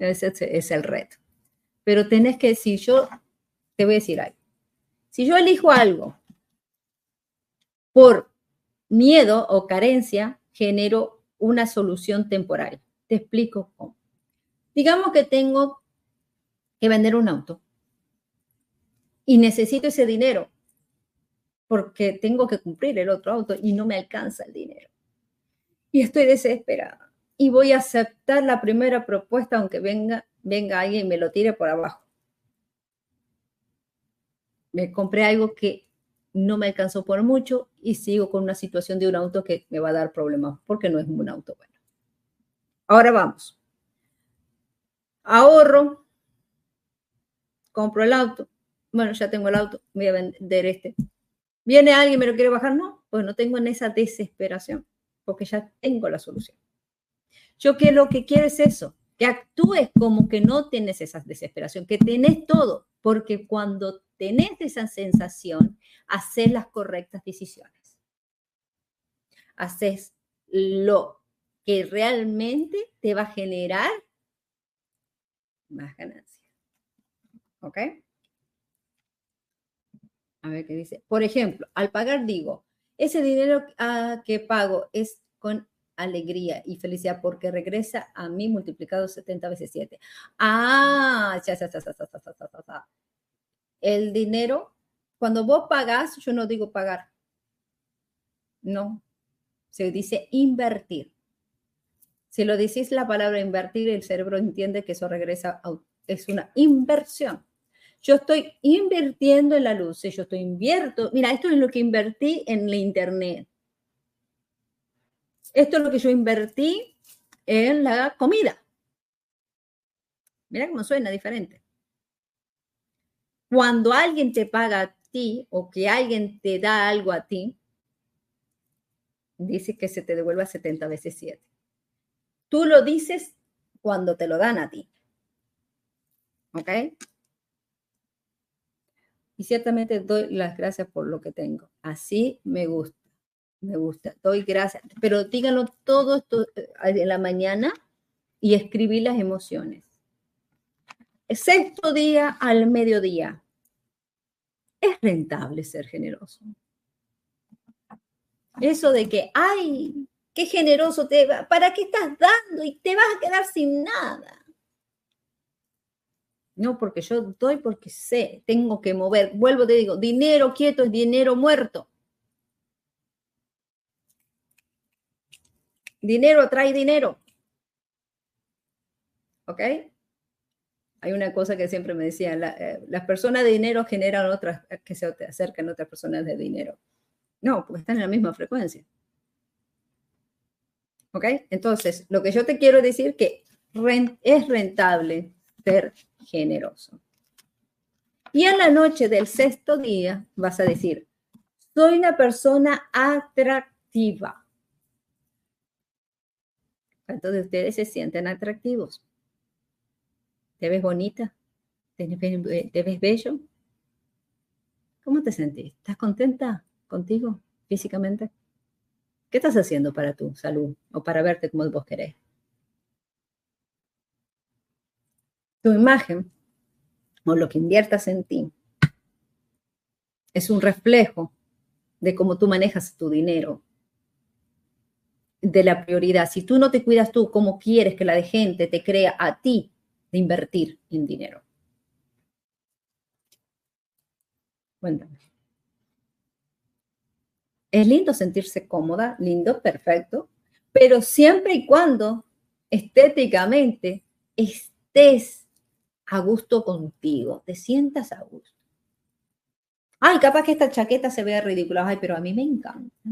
Ese es el reto. Pero tenés que decir, yo te voy a decir algo. Si yo elijo algo por miedo o carencia genero una solución temporal. Te explico cómo. Digamos que tengo que vender un auto y necesito ese dinero porque tengo que cumplir el otro auto y no me alcanza el dinero. Y estoy desesperada y voy a aceptar la primera propuesta aunque venga, venga alguien y me lo tire por abajo. Me compré algo que no me alcanzó por mucho y sigo con una situación de un auto que me va a dar problemas porque no es un auto bueno. Ahora vamos. Ahorro, compro el auto. Bueno, ya tengo el auto, voy a vender este. ¿Viene alguien me lo quiere bajar? No, pues no tengo en esa desesperación, porque ya tengo la solución. Yo que lo que quiero es eso, que actúes como que no tienes esa desesperación, que tenés todo, porque cuando tenés esa sensación, haces las correctas decisiones. Haces lo que realmente te va a generar más ganancia. ¿Ok? A ver qué dice. Por ejemplo, al pagar digo, ese dinero que pago es con alegría y felicidad porque regresa a mí multiplicado 70 veces 7. Ah, ya, ya, ya, El dinero, cuando vos pagás, yo no digo pagar. No, se dice invertir. Si lo decís la palabra invertir, el cerebro entiende que eso regresa, es una inversión. Yo estoy invirtiendo en la luz, yo estoy invierto. Mira, esto es lo que invertí en la internet. Esto es lo que yo invertí en la comida. Mira cómo suena diferente. Cuando alguien te paga a ti o que alguien te da algo a ti, dice que se te devuelva 70 veces 7. Tú lo dices cuando te lo dan a ti. ¿Ok? y ciertamente doy las gracias por lo que tengo. Así me gusta, me gusta, doy gracias, pero díganlo todo esto eh, en la mañana y escribí las emociones. Sexto día al mediodía. Es rentable ser generoso. Eso de que, ay, qué generoso te va, ¿para qué estás dando? Y te vas a quedar sin nada. No, porque yo doy porque sé, tengo que mover. Vuelvo, te digo, dinero quieto es dinero muerto. Dinero trae dinero. ¿Ok? Hay una cosa que siempre me decían, eh, las personas de dinero generan otras, que se acercan otras personas de dinero. No, porque están en la misma frecuencia. ¿Ok? Entonces, lo que yo te quiero decir que es rentable ser generoso. Y en la noche del sexto día vas a decir, soy una persona atractiva. ¿Cuántos de ustedes se sienten atractivos? ¿Te ves bonita? ¿Te ves, bello? ¿Cómo te sentís? ¿Estás contenta contigo físicamente? ¿Qué estás haciendo para tu salud o para verte como vos querés? tu imagen o lo que inviertas en ti es un reflejo de cómo tú manejas tu dinero, de la prioridad. Si tú no te cuidas tú, ¿cómo quieres que la gente te crea a ti de invertir en dinero? Cuéntame. Es lindo sentirse cómoda, lindo, perfecto, pero siempre y cuando estéticamente estés a gusto contigo, te sientas a gusto. Ay, capaz que esta chaqueta se vea ridícula, ay, pero a mí me encanta. A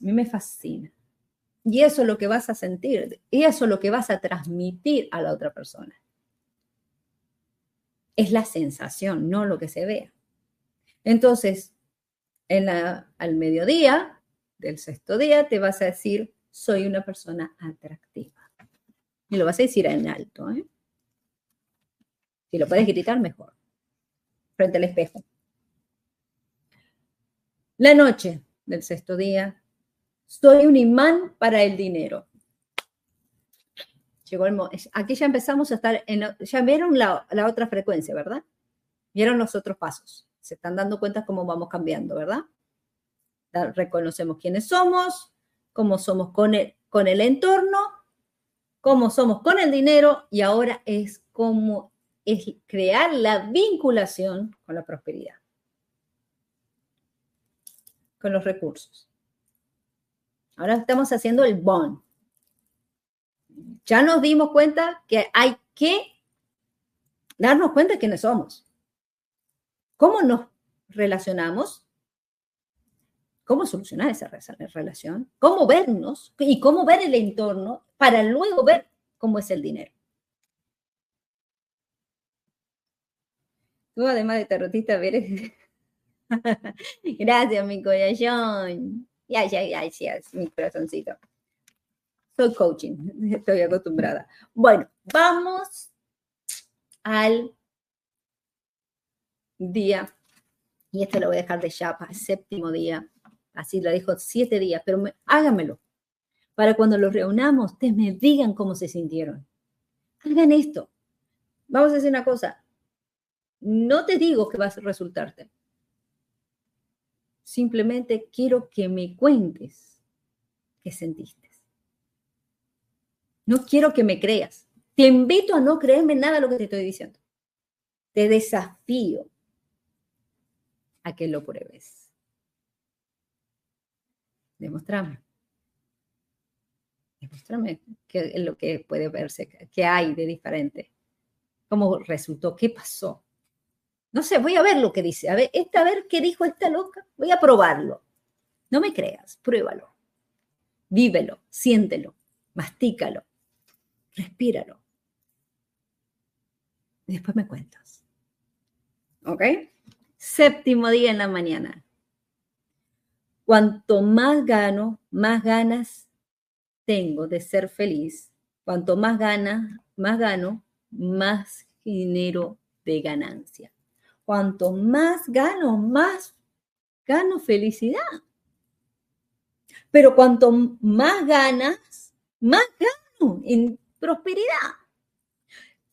mí me fascina. Y eso es lo que vas a sentir, y eso es lo que vas a transmitir a la otra persona. Es la sensación, no lo que se vea. Entonces, en la, al mediodía del sexto día te vas a decir, soy una persona atractiva. Y lo vas a decir en alto. ¿eh? Si lo puedes gritar, mejor. Frente al espejo. La noche del sexto día, soy un imán para el dinero. Aquí ya empezamos a estar en. Ya vieron la, otra frecuencia, ¿verdad? Vieron los otros pasos. Se están dando cuenta cómo vamos cambiando, ¿verdad? reconocemos quiénes somos, cómo somos con el, con el entorno, cómo somos con el dinero y ahora es cómo es crear la vinculación con la prosperidad, con los recursos. Ahora estamos haciendo el bond. Ya nos dimos cuenta que hay que darnos cuenta de quiénes somos. ¿Cómo nos relacionamos? ¿Cómo solucionar esa relación? ¿Cómo vernos y cómo ver el entorno para luego ver cómo es el dinero? Tú, además de tarotista, eres. Gracias, mi corazón. Ya, ya, ya, mi corazoncito. Soy coaching, estoy acostumbrada. Bueno, vamos al día, y esto lo voy a dejar de chapa, séptimo día, así lo dejo siete días, pero háganmelo, para cuando los reunamos, ustedes me digan cómo se sintieron. Hagan esto. Vamos a hacer una cosa, no te digo que vas a resultarte. Simplemente quiero que me cuentes qué sentiste. No quiero que me creas. Te invito a no creerme nada de lo que te estoy diciendo. Te desafío a que lo pruebes. Demostrame. Demostrame qué es lo que puede verse, qué hay de diferente. ¿Cómo resultó? ¿Qué pasó? No sé, voy a ver lo que dice. A ver, esta, a ver qué dijo esta loca. Voy a probarlo. No me creas, pruébalo. Vívelo, siéntelo, mastícalo, respíralo. Y después me cuentas. ¿Ok? Séptimo día en la mañana. Cuanto más gano, más ganas tengo de ser feliz. Cuanto más gana, más gano, más dinero de ganancia. Cuanto más gano, más gano felicidad. Pero cuanto más ganas, más gano en prosperidad.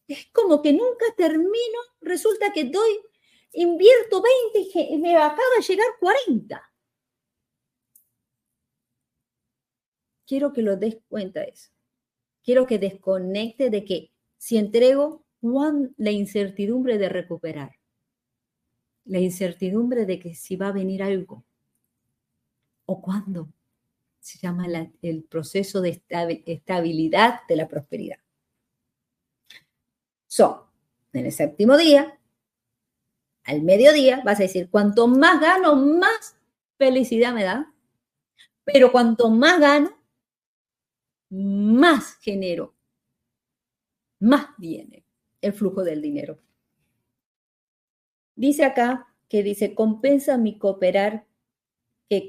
Es como que nunca termino, resulta que doy, invierto 20 y me acaba de llegar 40. Quiero que lo des cuenta eso. Quiero que desconecte de que si entrego, la incertidumbre de recuperar la incertidumbre de que si va a venir algo o cuándo. Se llama el proceso de estabilidad de la prosperidad. Son, en el séptimo día, al mediodía, vas a decir, cuanto más gano, más felicidad me da, pero cuanto más gano, más genero, más viene el flujo del dinero. Dice acá que dice, compensa mi cooperar que,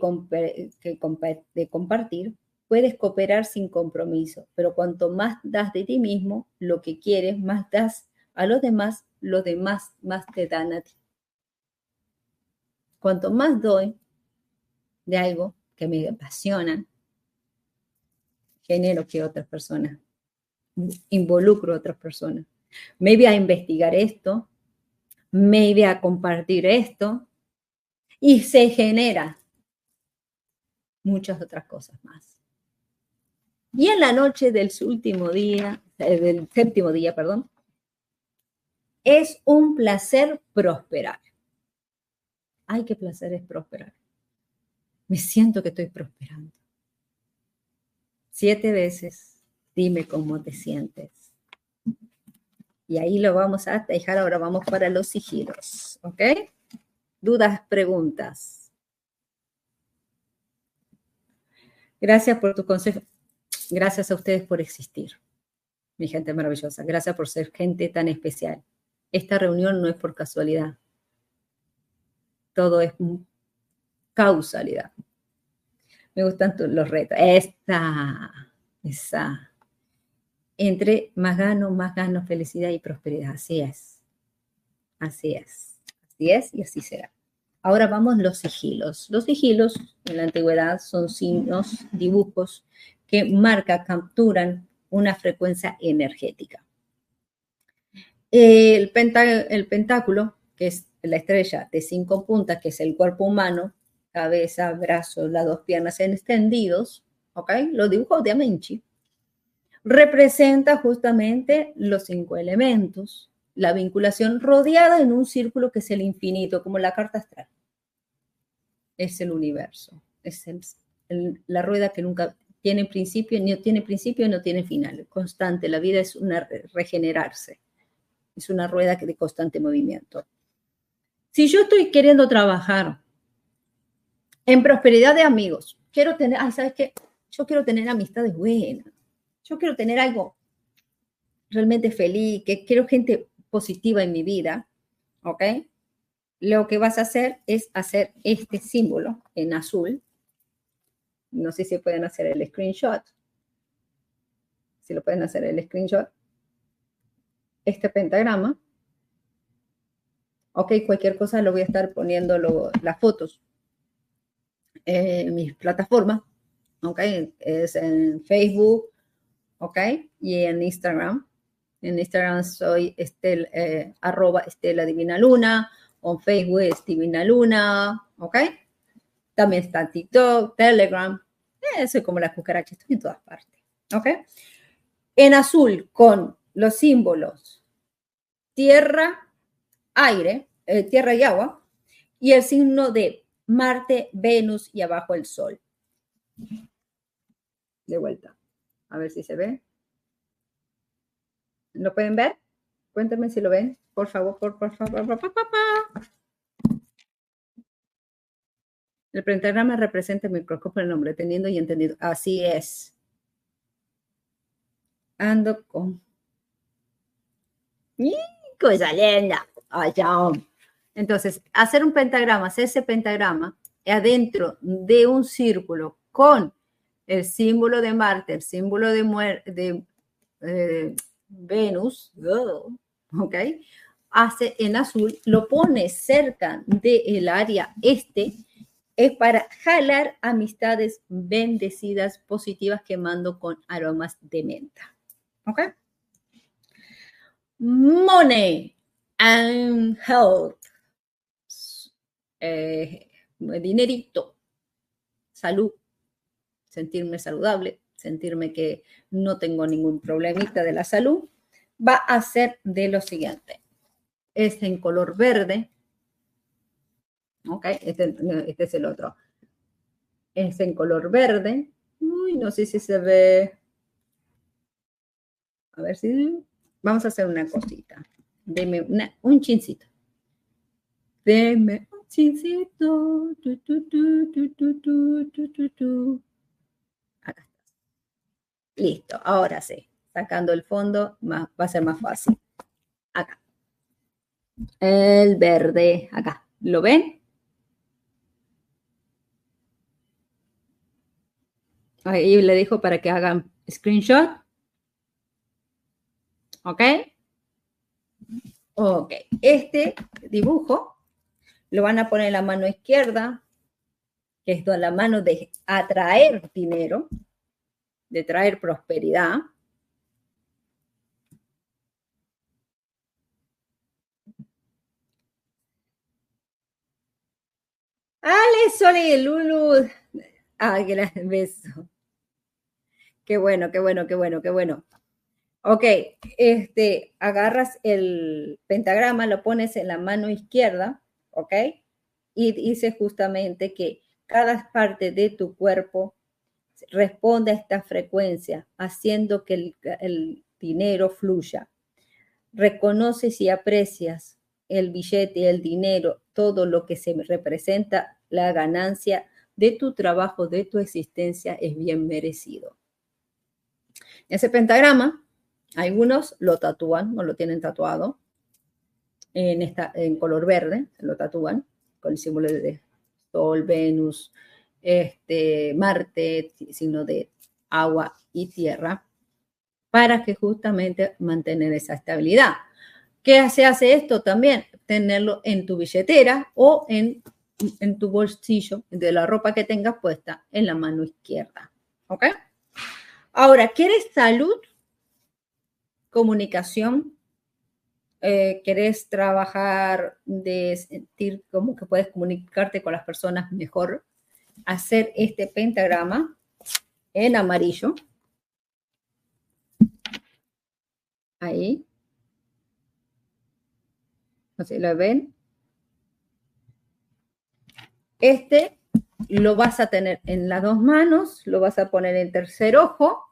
de compartir, puedes cooperar sin compromiso, pero cuanto más das de ti mismo, lo que quieres, más das a los demás, los demás más te dan a ti. Cuanto más doy de algo que me apasiona, genero que otras personas, involucro a otras personas. Me voy a investigar esto, me iba a compartir esto y se genera muchas otras cosas más. Y en la noche del último día, eh, del séptimo día, perdón, es un placer prosperar. Ay, qué placer es prosperar. Me siento que estoy prosperando. Siete veces, dime cómo te sientes. Y ahí lo vamos a dejar. Ahora vamos para los sigilos. ¿Ok? Dudas, preguntas. Gracias por tu consejo. Gracias a ustedes por existir. Mi gente maravillosa. Gracias por ser gente tan especial. Esta reunión no es por casualidad. Todo es causalidad. Me gustan los retos. Esta, esa entre más gano, más gano felicidad y prosperidad. Así es. Así es. Así es y así será. Ahora vamos los sigilos. Los sigilos en la antigüedad son signos, dibujos que marcan, capturan una frecuencia energética. El, el pentáculo, que es la estrella de cinco puntas, que es el cuerpo humano, cabeza, brazos, las dos piernas extendidos, ¿ok? Los dibujos de Amenchi. Representa justamente los cinco elementos, la vinculación rodeada en un círculo que es el infinito, como la carta astral. Es el universo, es la rueda que nunca tiene principio, ni tiene principio, no tiene final, constante. La vida es una regenerarse, es una rueda de constante movimiento. Si yo estoy queriendo trabajar en prosperidad de amigos, quiero tener, ¿sabes qué? Yo quiero tener amistades buenas, yo quiero tener algo realmente feliz, que quiero gente positiva en mi vida, ¿ok? Lo que vas a hacer es hacer este símbolo en azul, no sé si pueden hacer el screenshot. Si lo pueden hacer el screenshot. Este pentagrama. Ok, cualquier cosa lo voy a estar poniendo las fotos en mis plataformas. Ok, es en Facebook. Ok, y en Instagram. En Instagram soy Estel, eh, arroba Estela Divina Luna. O Facebook es Divina Luna. Ok. También está TikTok, Telegram, eh, soy como la cucaracha, estoy en todas partes. ¿Ok? En azul con los símbolos tierra, aire, eh, tierra y agua, y el signo de Marte, Venus y abajo el Sol. De vuelta. A ver si se ve. ¿Lo pueden ver? Cuéntenme si lo ven. Por favor, por, favor. Por, por, El pentagrama representa el microscopio del nombre, teniendo y entendido. Así es. Ando con. Cosa linda. Entonces, hacer un pentagrama, hacer ese pentagrama adentro de un círculo con el símbolo de Marte, el símbolo de, de eh, Venus, ¿ok? Hace en azul, lo pone cerca del área este es para jalar amistades bendecidas, positivas, quemando con aromas de menta. ¿Ok? Money and health. Eh, dinerito, salud, sentirme saludable, sentirme que no tengo ningún problemita de la salud, va a ser de lo siguiente. Es en color verde, ¿ok? Este, este, es el otro. Es en color verde. Uy, no sé si se ve. A ver si. Vamos a hacer una cosita. Deme un chincito. Deme un chincito. Acá está. Listo, ahora sí. Sacando el fondo va a ser más fácil. Acá. El verde, acá. ¿Lo ven? Ahí le dijo para que hagan screenshot. ¿Ok? Ok. Este dibujo lo van a poner en la mano izquierda, que es la mano de atraer dinero, de traer prosperidad. Ale, Sole, Lulu. Ay, gracias, beso. Qué bueno, qué bueno, qué bueno, qué bueno. Ok, este, agarras el pentagrama, lo pones en la mano izquierda, ¿ok? Y dice justamente que cada parte de tu cuerpo responde a esta frecuencia, haciendo que el, el dinero fluya. Reconoces y aprecias el billete, el dinero, todo lo que se representa, la ganancia de tu trabajo, de tu existencia, es bien merecido. Ese pentagrama, algunos lo tatúan o lo tienen tatuado en, color verde, lo tatúan con el símbolo de Sol, Venus, este, Marte, signo de agua y tierra, para que justamente mantener esa estabilidad. ¿Qué se hace esto también? Tenerlo en tu billetera o en, en tu bolsillo de la ropa que tengas puesta en la mano izquierda. ¿Ok? Ahora, ¿quieres salud? Comunicación, eh, querés trabajar de sentir como que puedes comunicarte con las personas mejor, hacer este pentagrama en amarillo. Ahí. No sé, ¿lo ven? Este lo vas a tener en las dos manos, lo vas a poner en tercer ojo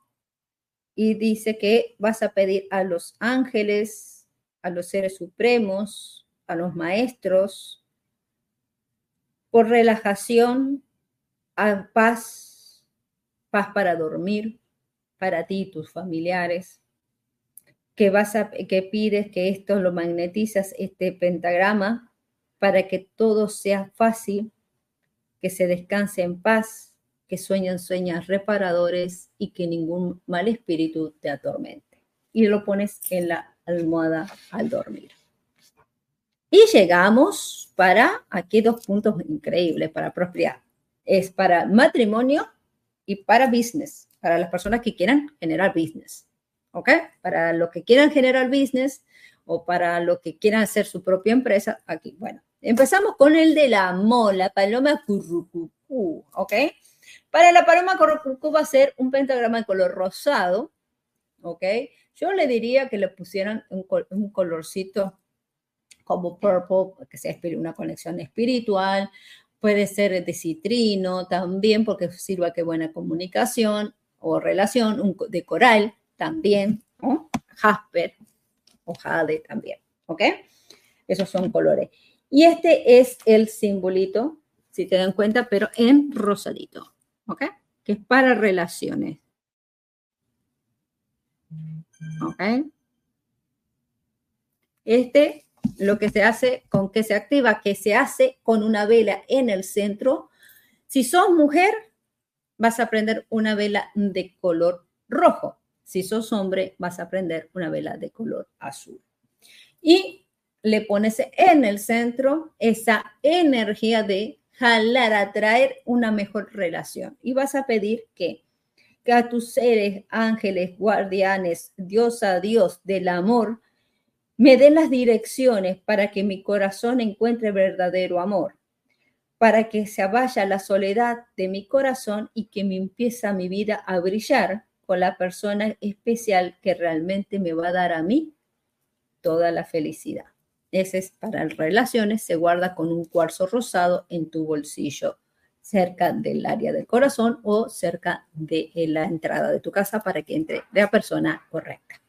y dice que vas a pedir a los ángeles, a los seres supremos, a los maestros, por relajación, a paz, paz para dormir, para ti y tus familiares, que vas a, que pides que esto lo magnetizas, este pentagrama, para que todo sea fácil, que se descanse en paz, que sueñan sueños reparadores y que ningún mal espíritu te atormente. Y lo pones en la almohada al dormir. Y llegamos para, aquí dos puntos increíbles para prosperar. Es para matrimonio y para business, para las personas que quieran generar business. ¿Ok? Para los que quieran generar business o para los que quieran hacer su propia empresa, aquí. Bueno, empezamos con el de la mola, paloma currucucú. ¿Ok? Para la paloma currucucú va a ser un pentagrama de color rosado. ¿Ok? Yo le diría que le pusieran un, un colorcito como purple, que sea una conexión espiritual, puede ser de citrino también, porque sirva que buena comunicación o relación, un, de coral también, ¿no? jasper o jade también, ¿ok? Esos son colores. Y este es el simbolito, si te dan cuenta, pero en rosadito, ¿ok? Que es para relaciones. ¿Ok? Este lo que se hace, con que se activa, que se hace con una vela en el centro. Si sos mujer, vas a prender una vela de color rojo. Si sos hombre, vas a prender una vela de color azul. Y le pones en el centro esa energía de jalar, atraer una mejor relación. Y vas a pedir que, que a tus seres, ángeles, guardianes, Dios a Dios del amor, me den las direcciones para que mi corazón encuentre verdadero amor, para que se vaya la soledad de mi corazón y que me empiece mi vida a brillar con la persona especial que realmente me va a dar a mí toda la felicidad. Ese es para relaciones, se guarda con un cuarzo rosado en tu bolsillo, cerca del área del corazón o cerca de la entrada de tu casa para que entre la persona correcta.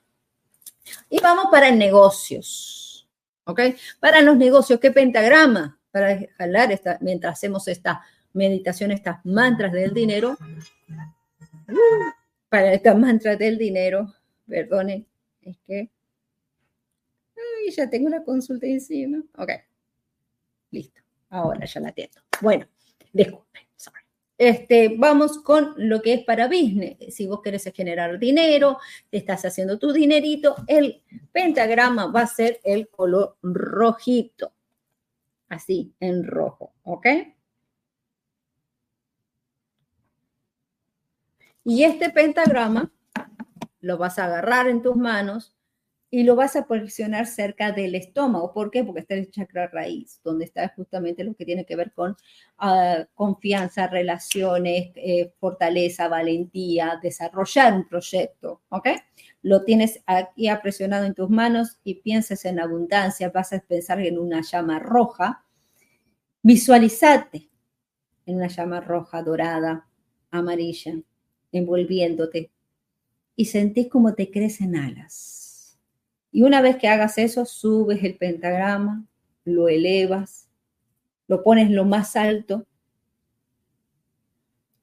Y vamos para negocios. ¿Ok? Para los negocios, ¿qué pentagrama? Para jalar esta, mientras hacemos esta meditación, estas mantras del dinero. Para estas mantras del dinero, perdone, es que. Ay, ya tengo una consulta encima. Ok. Listo. Ahora ya la atiendo. Bueno, disculpen. Este, vamos con lo que es para business. Si vos querés generar dinero, te estás haciendo tu dinerito, el pentagrama va a ser el color rojito. Así, en rojo, ¿ok? Y este pentagrama lo vas a agarrar en tus manos y lo vas a posicionar cerca del estómago. ¿Por qué? Porque está el chakra raíz, donde está justamente lo que tiene que ver con ah, confianza, relaciones, eh, fortaleza, valentía, desarrollar un proyecto. ¿Ok? Lo tienes aquí apresionado en tus manos y piensas en abundancia, vas a pensar en una llama roja. Visualizate en una llama roja, dorada, amarilla, envolviéndote y sentís como te crecen alas y una vez que hagas eso, subes el pentagrama, lo elevas, lo pones lo más alto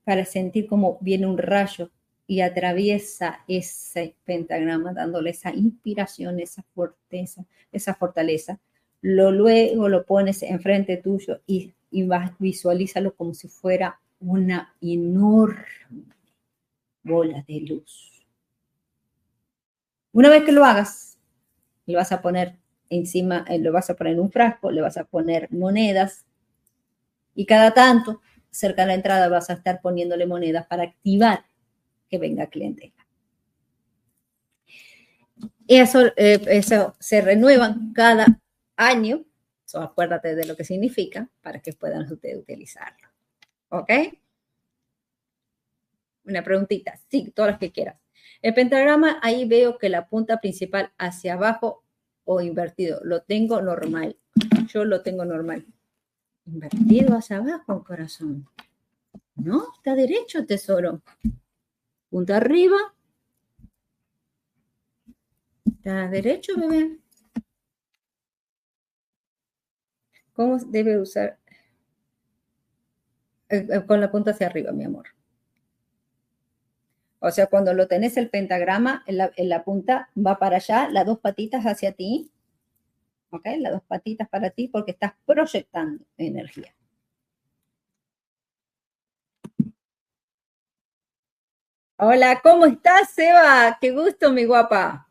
para sentir como viene un rayo y atraviesa ese pentagrama dándole esa inspiración, esa fortaleza, esa fortaleza. Lo luego lo pones enfrente tuyo y, y visualízalo como si fuera una enorme bola de luz. Una vez que lo hagas, le vas a poner encima, eh, lo vas a poner un frasco, le vas a poner monedas y cada tanto, cerca de la entrada, vas a estar poniéndole monedas para activar que venga cliente. Eso, eh, eso se renuevan cada año. So, acuérdate de lo que significa para que puedan ustedes utilizarlo. ¿Ok? Una preguntita. Sí, todas las que quieras. El pentagrama, ahí veo que la punta principal hacia abajo o invertido. Lo tengo normal. Yo lo tengo normal. Invertido hacia abajo, corazón. No, está derecho, tesoro. Punta arriba. Está derecho, bebé. ¿Cómo debe usar? Eh, eh, con la punta hacia arriba, mi amor. O sea, cuando lo tenés el pentagrama, en la, punta va para allá, las dos patitas hacia ti. ¿Ok? Las dos patitas para ti porque estás proyectando energía. Hola, ¿cómo estás, Seba? Qué gusto, mi guapa.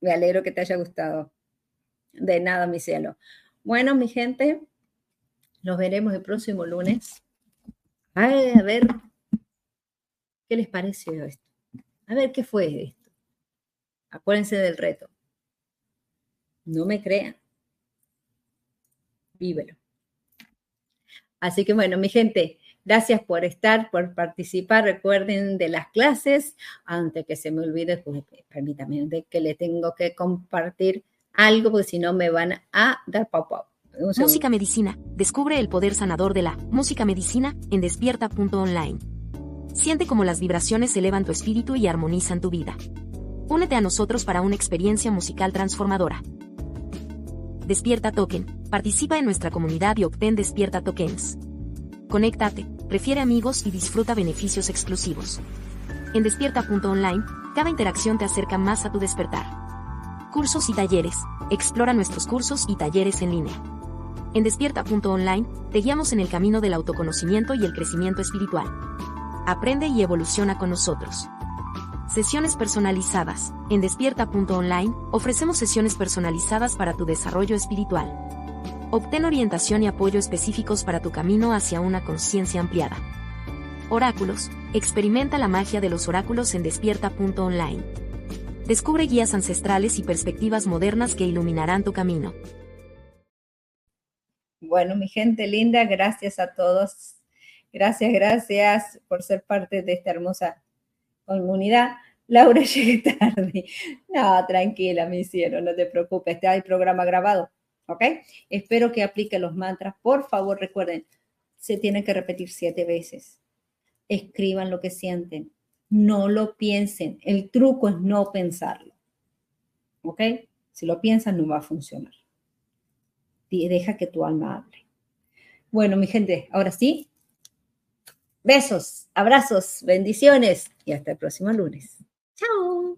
Me alegro que te haya gustado. De nada, mi cielo. Bueno, mi gente, nos veremos el próximo lunes. Ay, a ver ¿Qué les pareció esto? A ver, ¿qué fue esto? Acuérdense del reto. No me crean. Vívelo. Así que bueno, mi gente, gracias por estar, por participar. Recuerden de las clases. Antes que se me olvide, pues, permítanme de que le tengo que compartir algo, porque si no me van a dar pop-up. Música Medicina. Descubre el poder sanador de la música medicina en despierta.online. Siente cómo las vibraciones elevan tu espíritu y armonizan tu vida. Únete a nosotros para una experiencia musical transformadora. Despierta Token. Participa en nuestra comunidad y obtén Despierta Tokens. Conéctate, prefiere amigos y disfruta beneficios exclusivos. En despierta.online, cada interacción te acerca más a tu despertar. Cursos y talleres. Explora nuestros cursos y talleres en línea. En despierta.online, te guiamos en el camino del autoconocimiento y el crecimiento espiritual. Aprende y evoluciona con nosotros. Sesiones personalizadas. En despierta.online ofrecemos sesiones personalizadas para tu desarrollo espiritual. Obtén orientación y apoyo específicos para tu camino hacia una conciencia ampliada. Oráculos. Experimenta la magia de los oráculos en despierta.online. Descubre guías ancestrales y perspectivas modernas que iluminarán tu camino. Bueno, mi gente linda, gracias a todos Gracias, gracias por ser parte de esta hermosa comunidad. Laura, llegué tarde. No, tranquila, me hicieron, no te preocupes, está el programa grabado, ¿ok? Espero que aplique los mantras. Por favor, recuerden, se tienen que repetir siete veces. Escriban lo que sienten. No lo piensen. El truco es no pensarlo. ¿Ok? Si lo piensan, no va a funcionar. Deja que tu alma hable. Bueno, mi gente, ahora sí, Besos, abrazos, bendiciones y hasta el próximo lunes. Chao.